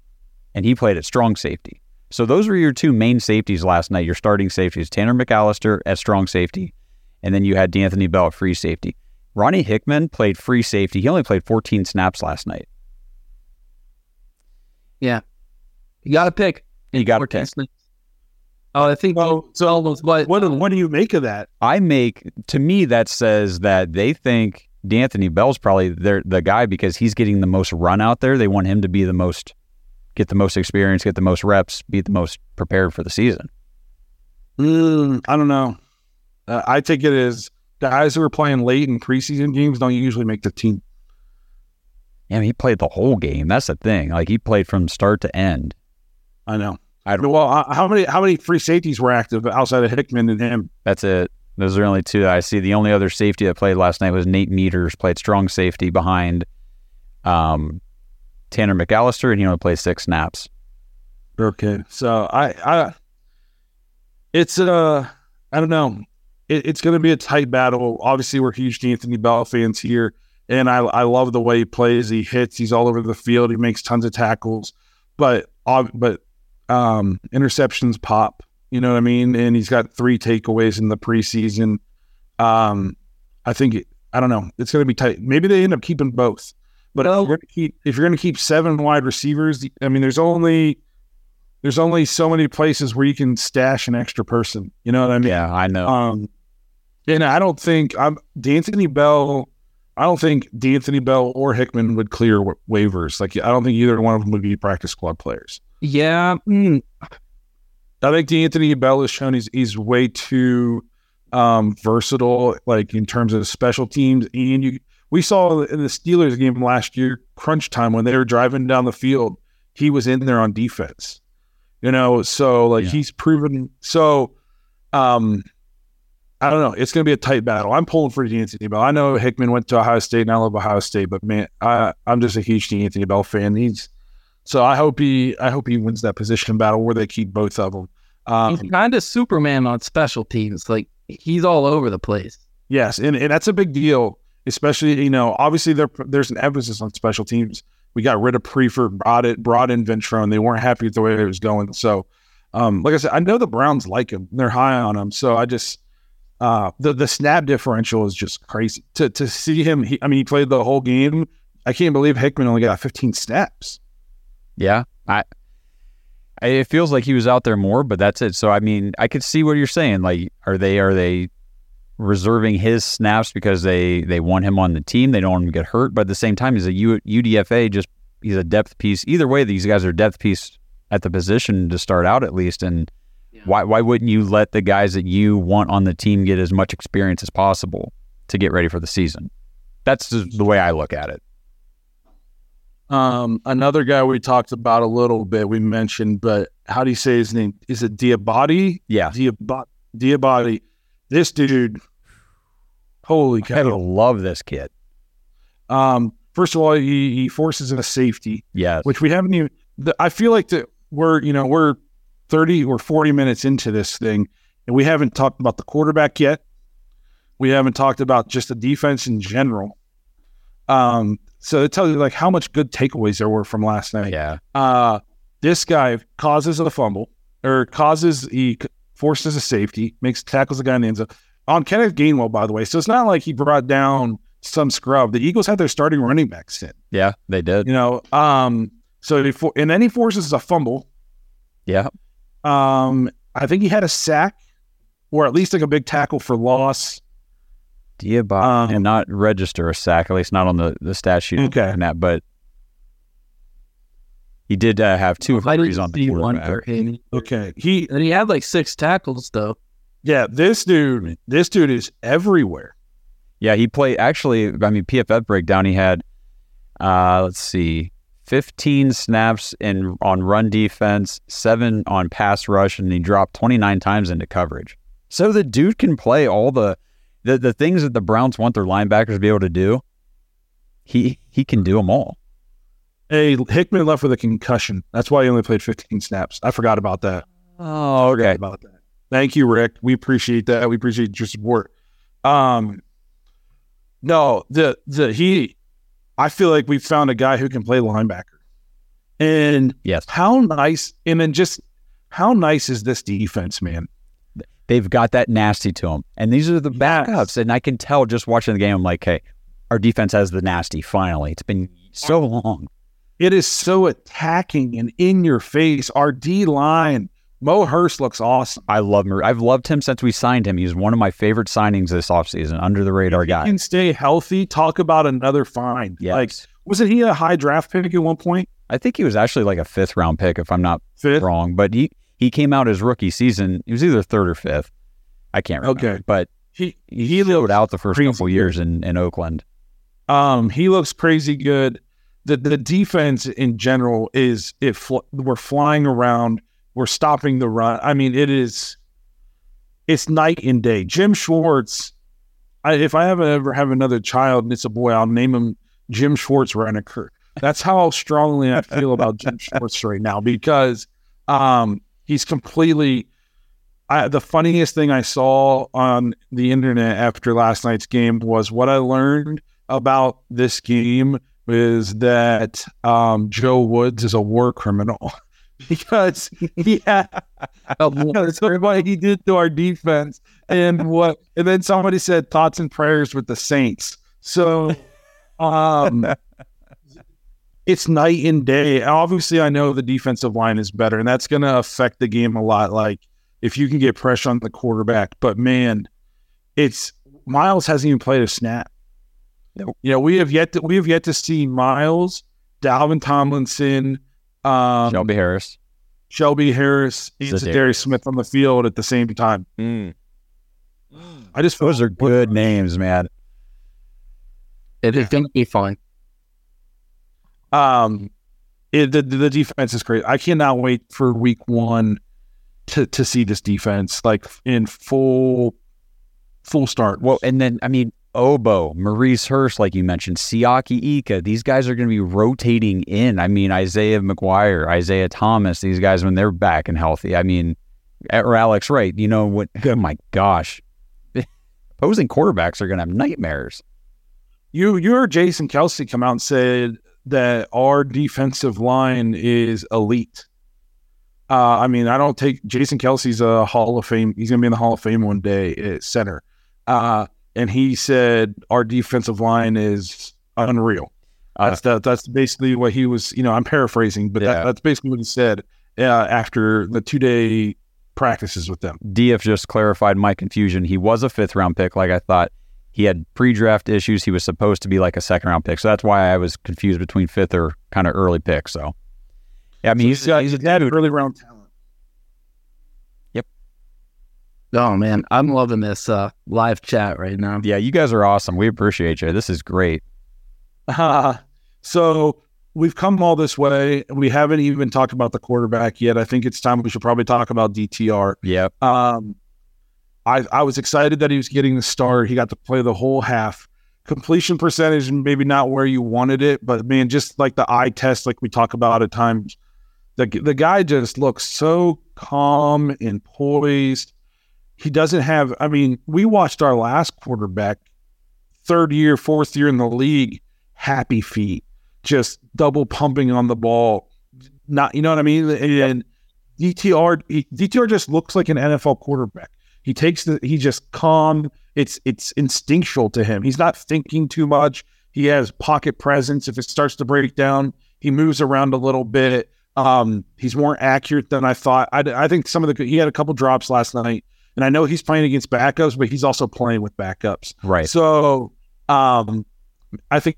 and he played at strong safety. So those were your two main safeties last night. Your starting safeties, Tanner McAllister at strong safety, and then you had D'Anthony Bell at free safety. Ronnie Hickman played free safety. He only played 14 snaps last night. Yeah, you got to pick. You got to 14 pick. snaps. Oh, I think Well, so almost but what do, what do you make of that? I make to me that says that they think D'Anthony Bell's probably their the guy because he's getting the most run out there. They want him to be the most, get the most experience, get the most reps, be the most prepared for the season. Mm, I don't know. Uh, I take it as guys who are playing late in preseason games don't usually make the team. I mean, he played the whole game. That's the thing. Like he played from start to end. I know. I don't. Well, uh, how many how many free safeties were active outside of Hickman and him? That's it. Those are only two I see. The only other safety that played last night was Nate Meadors, played strong safety behind um, Tanner McAllister, and he only played six snaps. Okay, so I, I, it's uh, I don't know. It, it's going to be a tight battle. Obviously, we're huge Anthony Bell fans here, and I, I love the way he plays. He hits. He's all over the field. He makes tons of tackles, but but um, interceptions pop. You know what I mean? And he's got three takeaways in the preseason. Um, I think it, I don't know. It's going to be tight. Maybe they end up keeping both. But if you're going to keep if you're going to keep seven wide receivers, I mean, there's only there's only so many places where you can stash an extra person. You know what I mean? Yeah, I know. Um, And I don't think I'm D'Anthony Bell. I don't think D'Anthony Bell or Hickman would clear wa- waivers. Like I don't think either one of them would be practice squad players. Yeah, mm, I think D'Anthony Bell has shown he's he's way too um, versatile, like in terms of special teams. And you, we saw in the Steelers game last year, crunch time when they were driving down the field, he was in there on defense. You know, so like Yeah. he's proven. So, um, I don't know. It's going to be a tight battle. I'm pulling for D'Anthony Bell. I know Hickman went to Ohio State, and I love Ohio State, but man, I I'm just a huge D'Anthony Bell fan. He's so I hope he I hope he wins that position battle where they keep both of them. Um, he's kind of Superman on special teams. Like he's all over the place. Yes, and, and that's a big deal, especially you know obviously there there's an emphasis on special teams. We got rid of Priefer, brought it, brought in Ventrone. They weren't happy with the way it was going. So, um, like I said, I know the Browns like him; they're high on him. So I just uh, the the snap differential is just crazy to to see him. He, I mean, he played the whole game. I can't believe Hickman only got 15 snaps. Yeah, I. It feels like he was out there more, but that's it. So I mean, I could see what you're saying. Like, are they are they reserving his snaps because they they want him on the team? They don't want him to get hurt, but at the same time, he's a U, UDFA. Just he's a depth piece. Either way, these guys are depth piece at the position to start out at least. And why why wouldn't you let the guys that you want on the team get as much experience as possible to get ready for the season? That's just the way I look at it. Um, another guy we talked about a little bit, we mentioned, but how do you say his name? Is it Diabati? Yeah, Diab- Diabati. This dude, holy I cow. love this kid. Um, first of all, he, he forces in a safety, Yes. which we haven't even. The, I feel like that we're you know we're thirty or forty minutes into this thing, and we haven't talked about the quarterback yet. We haven't talked about just the defense in general. Um, so it tells you like how much good takeaways there were from last night. yeah. Uh, this guy causes a fumble or causes he forces a safety, makes tackles a guy in the end zone on Kenneth Gainwell, by the way. So it's not like he brought down some scrub. The Eagles had their starting running backs in, Yeah, they did. you know. Um, so he for, and then he forces a fumble. Yeah. Um, I think he had a sack or at least like a big tackle for loss. Diabate Um, and not register a sack, at least not on the, the stat sheet. Okay. on that, but he did uh, have two I hurries didn't on the see one quarterback. Okay, he And he had like six tackles though. yeah, this dude, this dude is everywhere. Yeah, he played actually. I mean, PFF breakdown. He had, uh, let's see, fifteen snaps in on run defense, seven on pass rush, and he dropped twenty nine times into coverage. So the dude can play all the, the the things that the Browns want their linebackers to be able to do. He he can do them all. Hey, Hickman left with a concussion. That's why he only played 15 snaps. I forgot about that. Oh, Forgot about that. Thank you, Rick. We appreciate that. We appreciate your support. Um, no, the the he, I feel like we found a guy who can play linebacker, and Yes. how nice. And then just how nice is this defense, man? they've got that nasty to them. And these are the backups. And I can tell just watching the game, I'm like, hey, our defense has the nasty finally. It's been so long. It is so attacking and in your face. Our D line, Mo Hurst looks awesome. I love him. I've loved him since we signed him. He's one of my favorite signings this offseason, under the radar If he guy. can stay healthy. Talk about another find. Yes. Like, wasn't he a high draft pick at one point? I think he was actually like a fifth round pick, if I'm not Fifth. wrong. But he, he came out his rookie season. He was either third or fifth. I can't remember. Okay. But He he, he showed out the first couple good. years in, in Oakland. Um, he looks crazy good. The the defense in general is it. Fl- we're flying around. We're stopping the run. I mean, it is. It's night and day. Jim Schwartz. I, if I ever ever have another child and it's a boy, I'll name him Jim Schwartz Reneker. That's how strongly I feel about Jim Schwartz right now because um, he's completely. I, the funniest thing I saw on the internet after last night's game was what I learned about this game is that um, Joe Woods is a war criminal because he had what he did to our defense and what and then somebody said thoughts and prayers with the Saints. So um it's night and day. Obviously I know the defensive line is better and that's gonna affect the game a lot. Like if you can get pressure on the quarterback, but man, it's Myles hasn't even played a snap. You know, we have yet to we have yet to see Myles, Dalvin Tomlinson, um, Shelby Harris. Shelby Harris, and Za'Darius. Darius Smith on the field at the same time. Mm. I just Those are good names, man. It is going to be fun. Um, it, the the defense is great. I cannot wait for week one to to see this defense like in full full start. Well, and then I mean, Ogbo, Maurice Hurst, like you mentioned, Siaki Ika. These guys are going to be rotating in. I mean, Isaiah McGuire, Isaiah Thomas. These guys when they're back and healthy. I mean, or Alex Wright. You know what? Oh my gosh, opposing quarterbacks are going to have nightmares. You you heard Jason Kelce come out and said that our defensive line is elite. Uh, I mean, I don't take Jason Kelce's a Hall of Fame. He's going to be in the Hall of Fame one day at center. Uh, and he said our defensive line is unreal. That's that, that's basically what he was. You know, I'm paraphrasing, but Yeah. that, that's basically what he said uh, after the two day practices with them. DF just clarified my confusion. He was a fifth round pick, like I thought. He had pre draft issues. He was supposed to be like a second round pick. So that's why I was confused between fifth or kind of early pick. So, yeah, I mean, he's, got he's a he's had early round talent. Oh man, I'm loving this uh, live chat right now. Yeah, you guys are awesome. We appreciate you. This is great. Uh, so we've come all this way. We haven't even talked about the quarterback yet. I think it's time we should probably talk about DTR. Yeah. Um, I I was excited that he was getting the start. He got to play the whole half. Completion percentage, maybe not where you wanted it, but man, just like the eye test, like we talk about at times, the the guy just looks so calm and poised. He doesn't have. I mean, we watched our last quarterback, third year, fourth year in the league, happy feet, just double pumping on the ball. Not, you know what I mean? And DTR, he, DTR just looks like an NFL quarterback. He takes the, he just calm. It's it's instinctual to him. He's not thinking too much. He has pocket presence. If it starts to break down, he moves around a little bit. Um, he's more accurate than I thought. I, I think some of the he had a couple drops last night, and I know he's playing against backups, but he's also playing with backups. Right. So, um, I think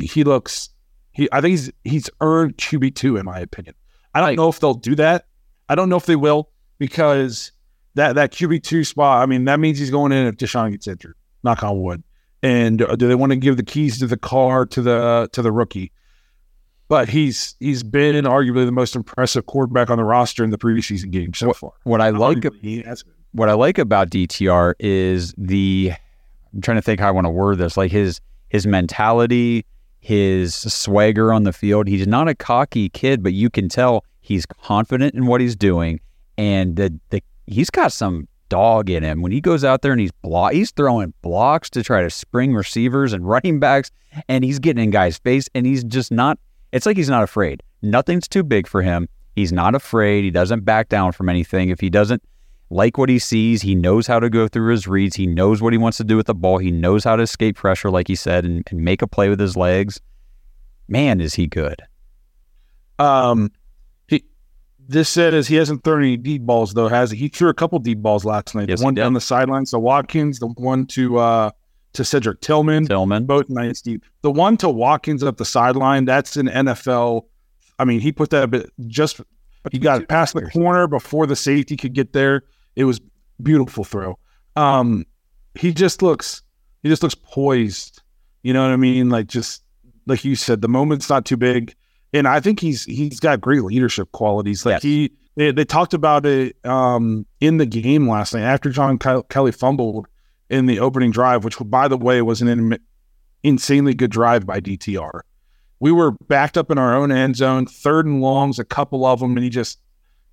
he looks. He, I think he's he's earned QB two in my opinion. I don't know if they'll do that. I don't know if they will because that that QB two spot. I mean, that means he's going in if Deshaun gets injured. Knock on wood. And do they want to give the keys to the car to the to the rookie? But he's he's been arguably the most impressive quarterback on the roster in the preseason game so far. What I like Arguably, he has been. what I like about DTR is the I'm trying to think how I want to word this. Like his his mentality, his swagger on the field. He's not a cocky kid, but you can tell he's confident in what he's doing, and the the he's got some dog in him when he goes out there and he's block he's throwing blocks to try to spring receivers and running backs and he's getting in guys face and he's just not it's like he's not afraid nothing's too big for him he's not afraid he doesn't back down from anything if he doesn't like what he sees. He knows how to go through his reads. He knows what he wants to do with the ball. He knows how to escape pressure, like he said, and, and make a play with his legs. Man, is he good. Um, he this said is he hasn't thrown any deep balls though, has he? He threw a couple deep balls last night. Yes, one down the sidelines to Watkins, the one to uh to Cedric Tillman, Tillman. both nice deep. The one to Watkins up the sideline, that's an NFL. I mean, he put that a bit just he got it past the corner before the safety could get there. It was beautiful throw. Um, he just looks he just looks poised. You know what I mean? Like just like you said, the moment's not too big, and I think he's he's got great leadership qualities. Like Yes. he they, they talked about it um, in the game last night after John Kelly fumbled in the opening drive, which by the way was an in- insanely good drive by DTR. We were backed up in our own end zone, third and longs, a couple of them, and he just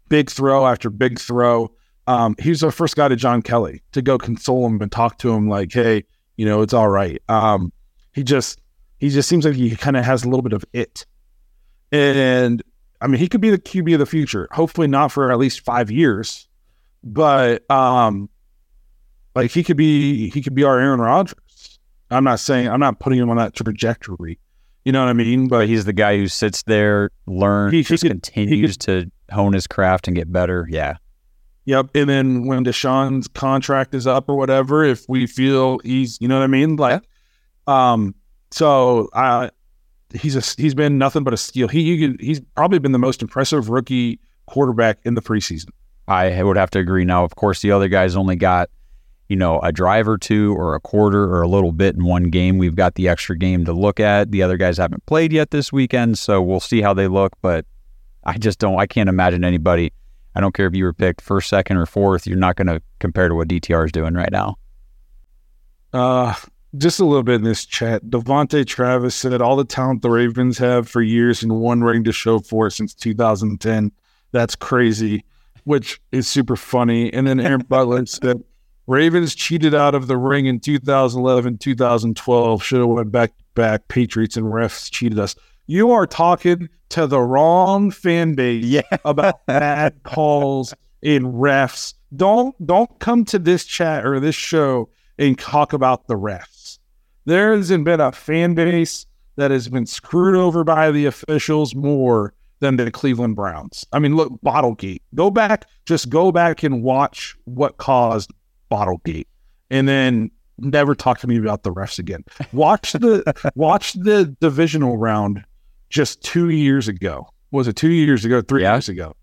big throw after big throw. Um, he was our first guy to John Kelly to go console him and talk to him like, hey, you know, it's all right. Um, he just he just seems like he kind of has a little bit of it. And I mean, he could be the QB of the future. Hopefully not for at least five years, but um, like he could be he could be our Aaron Rodgers. I'm not saying I'm not putting him on that trajectory. You know what I mean? But he's the guy who sits there, learns, He- he just could- continues to hone his craft and get better. Yeah. Yep. And then when Deshaun's contract is up or whatever, if we feel he's, you know what I mean? Like, um, so I, he's a, he's been nothing but a steal. He, he he's probably been the most impressive rookie quarterback in the preseason. I would have to agree. Now, of course, the other guys only got, you know, a drive or two or a quarter or a little bit in one game. We've got the extra game to look at. The other guys haven't played yet this weekend, so we'll see how they look. But I just don't, I can't imagine anybody. I don't care if you were picked first, second, or fourth. You're not going to compare to what DTR is doing right now. Uh, just a little bit in this chat. Devontae Travis said all the talent the Ravens have for years and one ring to show for it since 2010. That's crazy, which is super funny. And then Aaron Butler said Ravens cheated out of the ring in 2011, 2012. Should have went back back. Patriots and refs cheated us. You are talking to the wrong fan base Yeah. about bad calls in refs. Don't don't come to this chat or this show and talk about the refs. There hasn't been a fan base that has been screwed over by the officials more than the Cleveland Browns. I mean, look, Bottlegate. Go back, just go back and watch what caused Bottlegate, and then never talk to me about the refs again. Watch the watch the divisional round just two years ago. Was it two years ago? Three Yeah. years ago?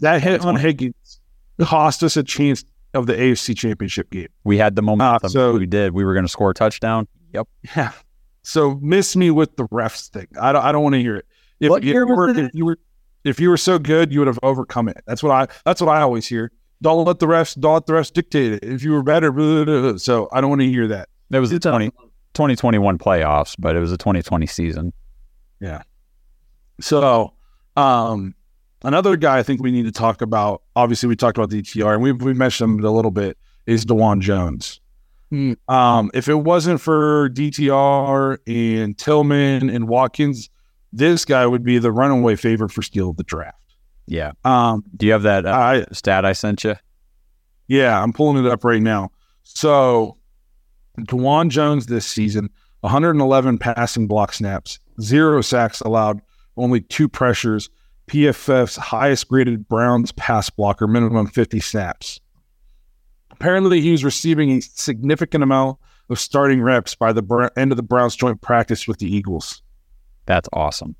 That hit on Higgins cost us a chance of the AFC Championship game. We had the momentum. Ah, so- we did. We were going to score a touchdown. Yep. Yeah. So miss me with the refs thing. I don't. I don't want to hear it. If, What you were, it? if you were, if you were so good, you would have overcome it. That's what I. That's what I always hear. Don't let the refs. Don't let the refs dictate it. If you were better, blah, blah, blah, so I don't want to hear that. It was the 20, 2021 playoffs, but it was a 2020 season. Yeah. So, um, another guy I think we need to talk about. Obviously, we talked about the ETR, and we we mentioned him a little bit. Is Dawand Jones? Hmm. Um, if it wasn't for DTR and Tillman and Watkins, this guy would be the runaway favorite for steal of the draft. Yeah. Um, Do you have that uh, I stat I sent you? yeah, I'm pulling it up right now. So, Dawand Jones this season, 111 passing block snaps, zero sacks allowed, only two pressures. PFF's highest graded Browns pass blocker, minimum 50 snaps. Apparently, he was receiving a significant amount of starting reps by the end of the Browns joint practice with the Eagles. That's awesome.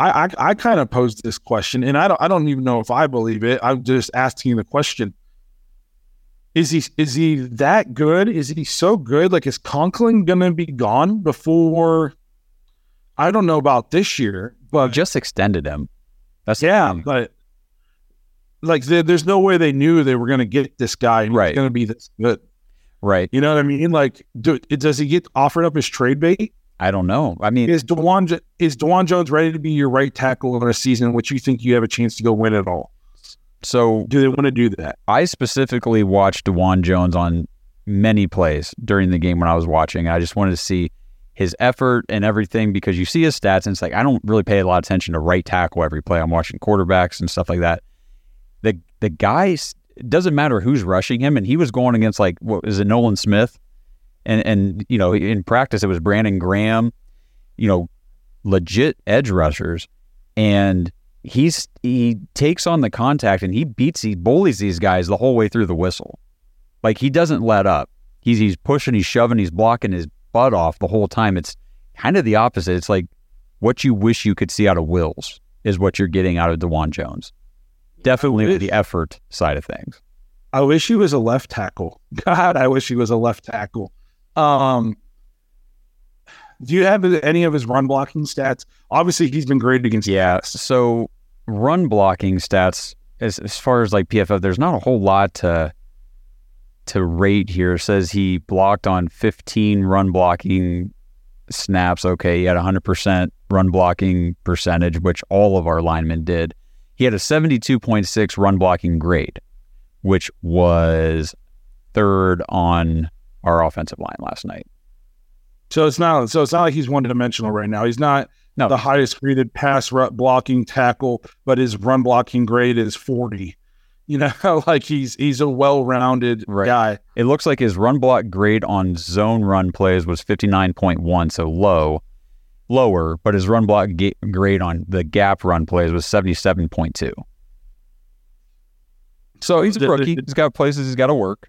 I, I, I kind of posed this question, and I don't I don't even know if I believe it. I'm just asking the question: Is he is he that good? Is he so good? Like, is Conklin gonna be gone before? I don't know about this year, but Just extended him. That's yeah, but like there, there's no way they knew they were gonna get this guy. And Right. he's gonna be this good. right. You know what I mean? Like, do, does he get offered up as trade bait? I don't know. I mean, Is Dawand is Dawand Jones ready to be your right tackle in a season in which you think you have a chance to go win it all? so Do they want to do that? I specifically watched Dawand Jones on many plays during the game when I was watching. I just wanted to see his effort and everything because you see his stats and it's like I don't really pay a lot of attention to right tackle every play. I'm watching quarterbacks and stuff like that. The the guys it doesn't matter who's rushing him and he was going against like what is it Nolan Smith and and you know in practice it was Brandon Graham, you know, legit edge rushers and he's he takes on the contact and he beats he bullies these guys the whole way through the whistle. Like he doesn't let up. He's he's pushing, he's shoving, he's blocking his butt off the whole time. It's kind of the opposite. It's like what you wish you could see out of Wills is what you're getting out of Dawand Jones. Definitely the effort side of things. I wish he was a left tackle. God, I wish he was a left tackle. Um, do you have any of his run blocking stats? Obviously, he's been great against. Yeah. So run blocking stats, as as far as like PFF, there's not a whole lot to to rate here. It says he blocked on 15 run blocking snaps. Okay, he had 100% run blocking percentage, which all of our linemen did. He had a 72.6 run blocking grade, which was third on our offensive line last night. So it's not. So it's not like he's one dimensional right now. He's not No. the highest graded pass blocking tackle, but his run blocking grade is forty. You know, like he's he's a well rounded Right. guy. It looks like his run block grade on zone run plays was 59.1, so low, lower, but his run block ga- grade on the gap run plays was 77.2. So he's a rookie. He's got places he's got to work.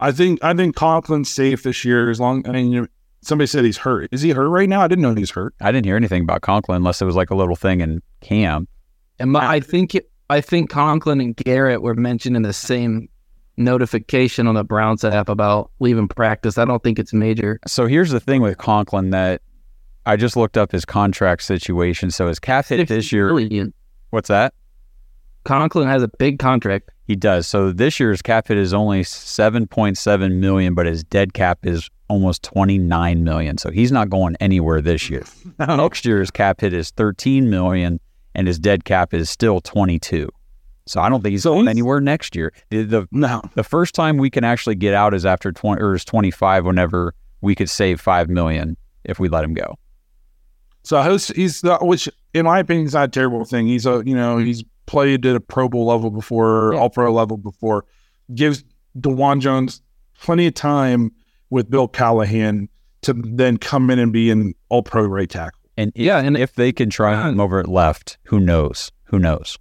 I think I think Conklin's safe this year as long. I mean, you know, somebody said he's hurt. Is he hurt right now? I didn't know he's hurt. I didn't hear anything about Conklin unless it was like a little thing in camp. And my, I think it, I think Conklin and Garrett were mentioned in the same notification on the Browns app about leaving practice. I don't think it's major. So here's the thing with Conklin that I just looked up his contract situation. So his cap hit this year. Million. What's that? Conklin has a big contract. He does. So this year's cap hit is only 7.7 million, but his dead cap is almost 29 million. So he's not going anywhere this year. Next year's cap hit is 13 million and his dead cap is still 22. So I don't think he's So going he's- anywhere next year. The, the No, the first time we can actually get out is after 20 or is 25 whenever we could save 5 million if we let him go. so he's, he's the, which in my opinion is not a terrible thing. He's a you know he's played at a Pro Bowl level before, Yeah. All Pro level before. Gives Dawand Jones plenty of time with Bill Callahan to then come in and be an All Pro right tackle. And if, Yeah, and- if they can try him over at left, who knows? Who knows?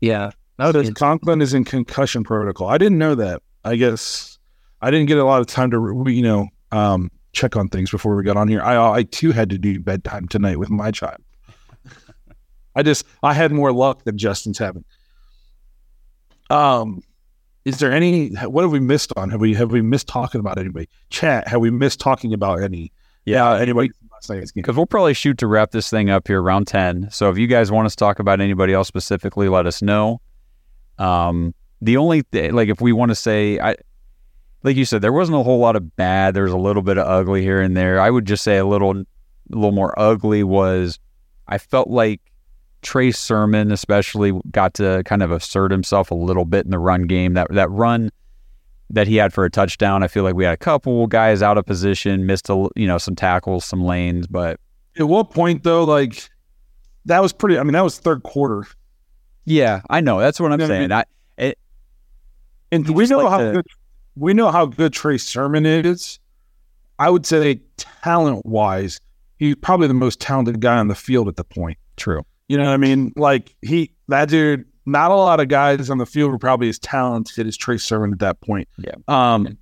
Yeah. Now that Conklin is in concussion protocol. I didn't know that. I guess I didn't get a lot of time to you know um, check on things before we got on here. I I too had to do bedtime tonight with my child. I just I had more luck than Justin's having. Um, is there any? What have we missed on? Have we have we missed talking about anybody? Chat. Have we missed talking about any? Yeah, anybody night's game? Because we'll probably shoot to wrap this thing up here around 10. So if you guys want us to talk about anybody else specifically, let us know. Um, the only th- like if we want to say, I like you said, there wasn't a whole lot of bad. There was a little bit of ugly here and there. I would just say a little, a little more ugly was I felt like Trey Sermon especially got to kind of assert himself a little bit in the run game. That that run that he had for a touchdown, I feel like we had a couple guys out of position, missed a you know some tackles, some lanes, but At what point though? Like that was pretty. I mean, that was third quarter. yeah, I know that's what I'm You know what I saying. I, it, And we know like how to- good we know how good Trey Sermon is. I would say talent wise, he's probably the most talented guy on the field at the point. true. You know what I mean? Like he that dude, not a lot of guys on the field were probably as talented as Trey Sermon at that point. Yeah. Um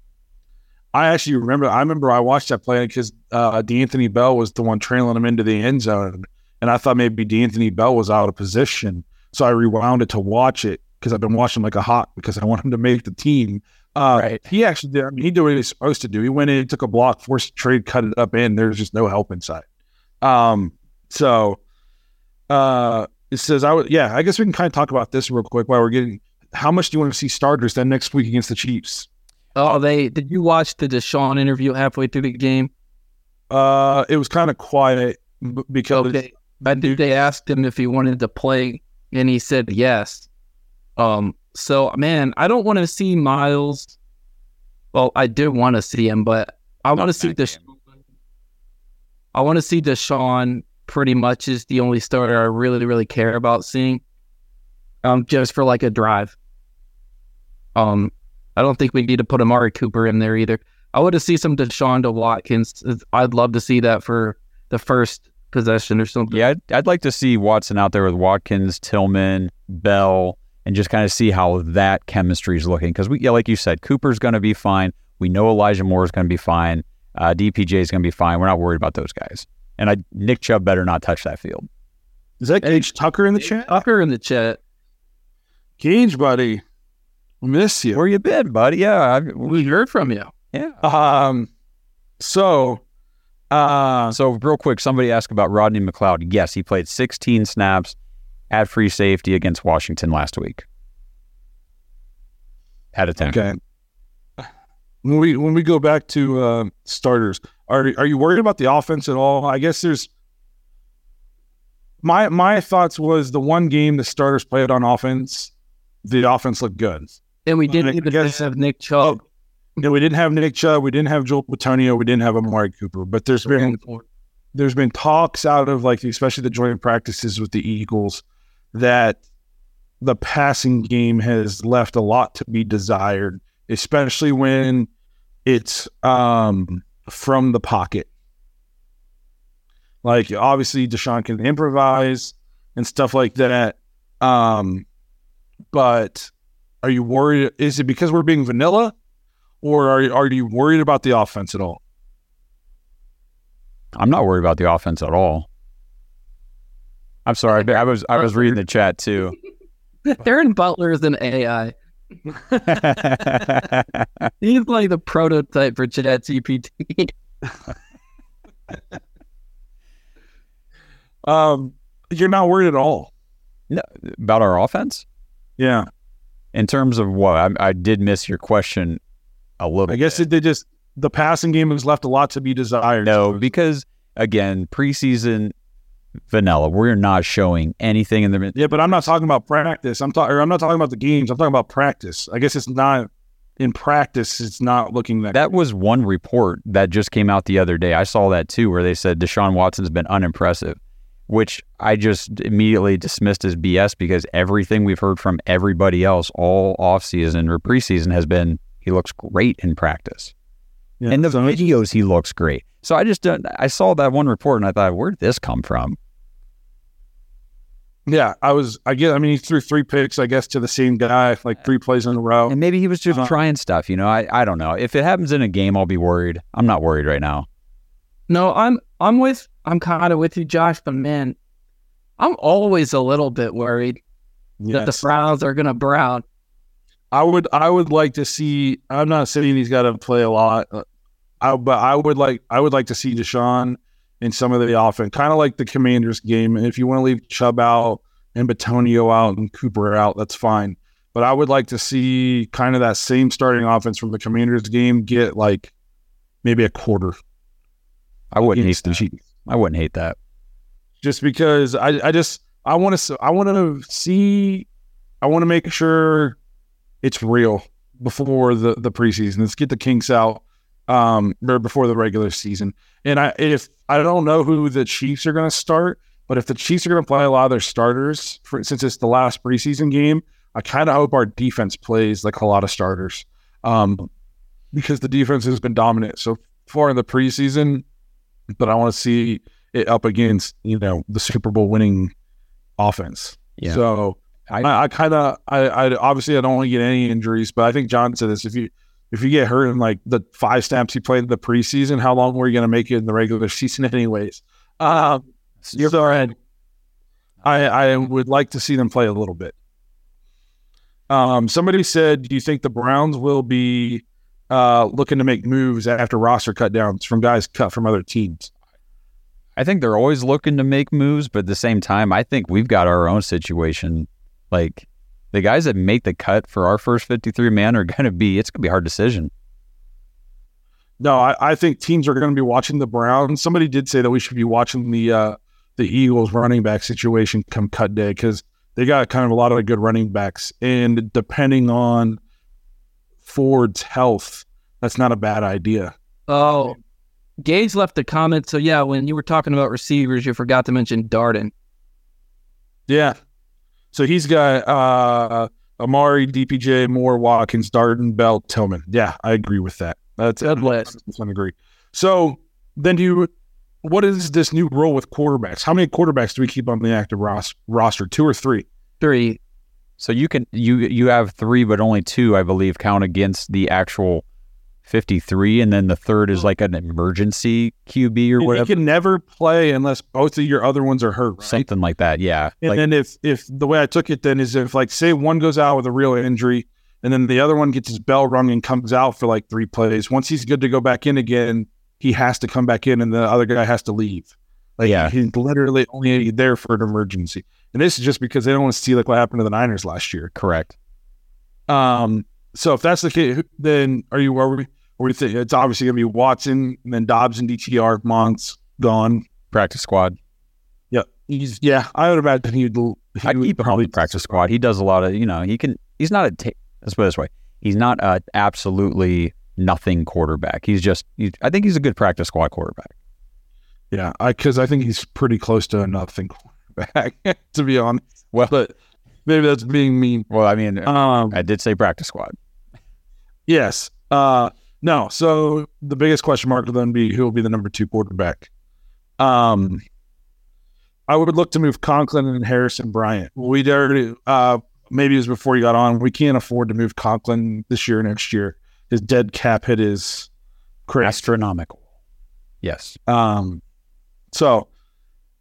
I actually remember I remember I watched that play because uh D'Anthony Bell was the one trailing him into the end zone. And I thought maybe D'Anthony Bell was out of position. So I rewound it to watch it because I've been watching like a hawk because I want him to make the team. Uh, Right. He actually did. I mean, he did what he's supposed to do. He went in, took a block, forced a trade, cut it up in. There's just no help inside. Um, so uh, it says I would. Yeah, I guess we can kind of talk about this real quick while we're getting. How much do you want to see starters then next week against the Chiefs? Oh, they did you watch the Deshaun interview halfway through the game? Uh, it was kind of quiet because Okay. I think they asked him if he wanted to play, and he said yes. Um. So, man, I don't want to see Myles. Well, I do want to see him, but I want to see Deshaun. I want to see Deshaun. Pretty much is the only starter I really, really care about seeing. Um, just for like a drive. Um, I don't think we need to put Amari Cooper in there either. I want to see some Deshaun to Watkins. I'd love to see that for the first possession or something. Yeah, I'd, I'd like to see Watson out there with Watkins, Tillman, Bell, and just kind of see how that chemistry is looking. Because we, yeah, like you said, Cooper's going to be fine. We know Elijah Moore is going to be fine. Uh, DPJ is going to be fine. We're not worried about those guys. And I, Nick Chubb better not touch that field. is that Gage Tucker in the chat? Tucker in the chat. Gage, buddy, miss you. Where you been, buddy? Yeah, I, We heard from you. yeah. Um, so, uh, So real quick, somebody asked about Rodney McLeod. Yes, he played 16 snaps at free safety against Washington last week. Had a 10. Okay. When we when we go back to uh, starters, are are you worried about the offense at all? I guess there's my my thoughts was the one game the starters played on offense, the offense looked good. And we didn't even guess- have Nick Chubb. You know, we didn't have Nick Chubb, we didn't have Joel Bitonio, we didn't have Amari Cooper, but there's been there's been talks out of like especially the joint practices with the Eagles that the passing game has left a lot to be desired, especially when it's um from the pocket. Like obviously Deshaun can improvise and stuff like that. Um but are you worried? Is it because we're being vanilla, or are are you worried about the offense at all? I'm not worried about the offense at all. I'm sorry. I was I was reading the chat too. Darren Butler is an AI. He's like the prototype for Chat GPT. Um, you're not worried at all. no, about our offense Yeah, in terms of what I, I did miss your question a little. Bit. I guess bit. it, they just the passing game has left a lot to be desired. No, because again, preseason vanilla. We're not showing anything in the. Yeah, but I'm not talking about practice. I'm talking. I'm not talking about the games. I'm talking about practice. I guess it's not in practice. It's not looking that. That was one report that just came out the other day. I saw that too, where they said Deshaun Watson's been unimpressive, which I just immediately dismissed as BS because everything we've heard from everybody else all offseason or preseason has been he looks great in practice. Yeah, In the so- videos, he looks great. So I just don't, I saw that one report and I thought, where'd this come from? Yeah, I was. I guess. I mean, he threw three picks. I guess to the same guy, like three plays in a row. And maybe he was just Uh-huh. trying stuff. You know, I, I don't know. If it happens in a game, I'll be worried. I'm not worried right now. No, I'm I'm with I'm kind of with you, Josh, but man, I'm always a little bit worried that the Yes. Browns are gonna brown. I would. I would like to see. I'm not saying he's got to play a lot. uh, I, but I would like. I would like to see Deshaun in some of the offense, kind of like the Commanders game. And if you want to leave Chubb out and Bitonio out and Cooper out, that's fine. But I would like to see kind of that same starting offense from the Commanders game get like maybe a quarter. I wouldn't hate the that. Chiefs. I wouldn't hate that. just because I, I just I want to I want to see I want to make sure it's real before the the preseason. Let's get the kinks out um or before the regular season. And I if I don't know who the Chiefs are going to start, but if the Chiefs are going to play a lot of their starters for, since it's the last preseason game, I kind of hope our defense plays like a lot of starters. Um because the defense has been dominant so far in the preseason, but I want to see it up against you know the Super Bowl winning offense. Yeah. So I- I, kind of I, I obviously I don't want to get any injuries, but I think John said this: if you if you get hurt in like the five snaps you played in the preseason, how long were you going to make it in the regular season, anyways? Um, You're so I, I would like to see them play a little bit. Um, somebody said, "Do you think the Browns will be uh, looking to make moves after roster cut downs from guys cut from other teams?" I think they're always looking to make moves, but at the same time, I think we've got our own situation. Like the guys that make the cut for our first 53 man are going to be, it's going to be a hard decision. No, I, I think teams are going to be watching the Browns. Somebody did say that we should be watching the uh, the Eagles running back situation come cut day because they got kind of a lot of good running backs, and depending on Ford's health, that's not a bad idea. Oh, Gage left a comment. So yeah, when you were talking about receivers, you forgot to mention Darden. Yeah. So he's got uh, Amari, DPJ, Moore, Watkins, Darden, Bell, Tillman. Yeah, I agree with that. That's Good list. I agree. So then do you, what is this new role with quarterbacks? How many quarterbacks do we keep on the active ros- roster? Two or three? Three. So you can you you have three, but only two, I believe, count against the actual 53, and then the third is like an emergency QB or whatever. You can never play unless both of your other ones are hurt. Right? something like that. Yeah, And like then if if the way I took it then is if like say one goes out with a real injury and then the other one gets his bell rung and comes out for like three plays. Once he's good to go back in again, he has to come back in and the other guy has to leave. Like Yeah. he's literally only there for an emergency. And this is just because they don't want to see like what happened to the Niners last year. correct. Um so if that's the case, then are you are we are we think it's obviously gonna be Watson and then Dobbs and DTR, Mond's gone. Practice squad. Yeah. He's yeah, I would imagine he'd, he I'd keep him on the practice squad. He does a lot of, you know, he can. He's not a. Let's put it this way. He's not a absolutely nothing quarterback. He's just. He's, I think he's a good practice squad quarterback. Yeah, I because I think he's pretty close to a nothing quarterback, to be honest. Well- but maybe that's being mean. Well, I mean, Um, I did say practice squad. yes. Uh, no. So the biggest question mark will then be who will be the number two quarterback. Um, I would look to move Conklin and Harrison Bryant. We'd already uh, maybe it was before you got on. We can't afford to move Conklin this year or next year. His dead cap hit is crazy. Astronomical. Yes. Um, so,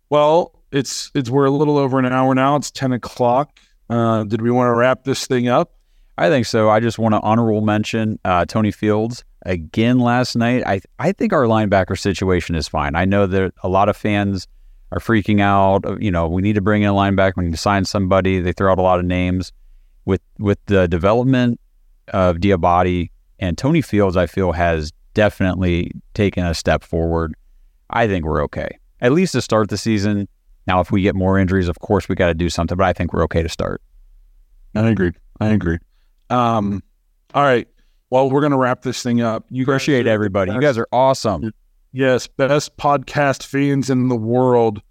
well, it's it's we're a little over an hour now. It's ten o'clock. Uh, did we want to wrap this thing up? I think so. I just want to honorable mention uh, Tony Fields again last night. I I think our linebacker situation is fine. I know that a lot of fans are freaking out. You know, we need to bring in a linebacker. We need to sign somebody. They throw out a lot of names. With with the development of Diabate and Tony Fields, I feel has definitely taken a step forward. I think we're okay, at least to start the season. Now, if we get more injuries, of course we got to do something, but I think we're okay to start. I agree. I agree. Um, all right. Well, we're gonna wrap this thing up. You appreciate everybody. You guys are awesome. Yes, best podcast fans in the world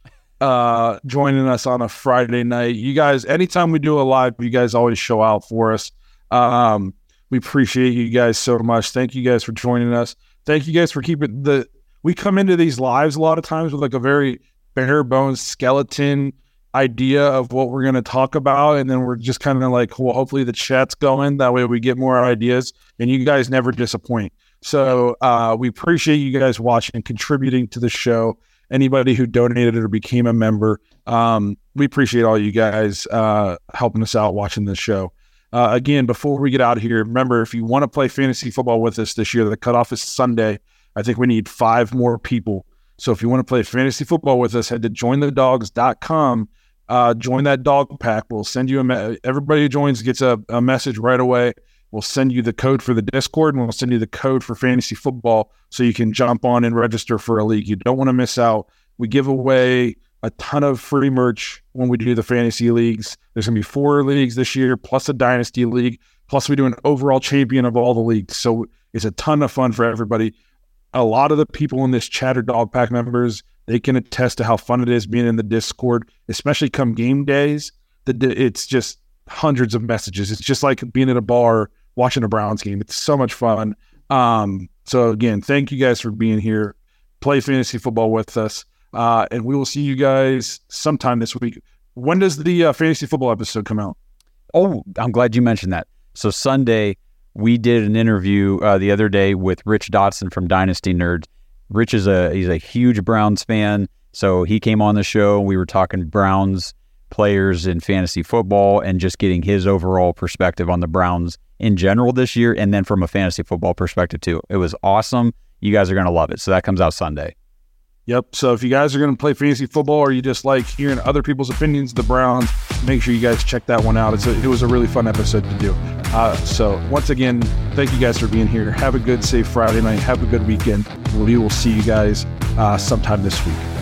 uh joining us on a Friday night. You guys, anytime we do a live, you guys always show out for us. Um, we appreciate you guys so much. Thank you guys for joining us. Thank you guys for keeping the we come into these lives a lot of times with like a very bare bones skeleton idea of what we're going to talk about and then we're just kind of like well hopefully the chat's going that way we get more ideas and you guys never disappoint. So uh, we appreciate you guys watching and contributing to the show. Anybody who donated or became a member um, we appreciate all you guys uh, helping us out watching this show. Uh, again before we get out of here remember if you want to play fantasy football with us this year the cutoff is sunday. I think we need five more people. So if you want to play fantasy football with us head to jointhedawgs.com uh, join that dog pack. We'll send you a me- everybody who joins gets a, a message right away. We'll send you the code for the Discord and we'll send you the code for fantasy football so you can jump on and register for a league. You don't want to miss out. We give away a ton of free merch when we do the fantasy leagues. There's going to be four leagues this year, plus a dynasty league, plus we do an overall champion of all the leagues. So it's a ton of fun for everybody. A lot of the people in this Chatter dog pack members. They can attest to how fun it is being in the Discord, especially come game days. It's just hundreds of messages. It's just like being at a bar watching a Browns game. It's so much fun. Um, so again, thank you guys for being here. Play fantasy football with us, uh, and we will see you guys sometime this week. When does the uh, fantasy football episode come out? Oh, I'm glad you mentioned that. So Sunday we did an interview uh, the other day with Rich Dotson from Dynasty Nerds. Rich is a he's a huge Browns fan, so he came on the show. We were talking Browns players in fantasy football and just getting his overall perspective on the Browns in general this year, and then from a fantasy football perspective too. It was awesome. You guys are going to love it. So that comes out Sunday. Yep. So if you guys are going to play fantasy football or you just like hearing other people's opinions of the Browns, make sure you guys check that one out. A, it was a really fun episode to do. Uh, so once again, thank you guys for being here. Have a good, safe Friday night. Have a good weekend. We will see you guys uh, sometime this week.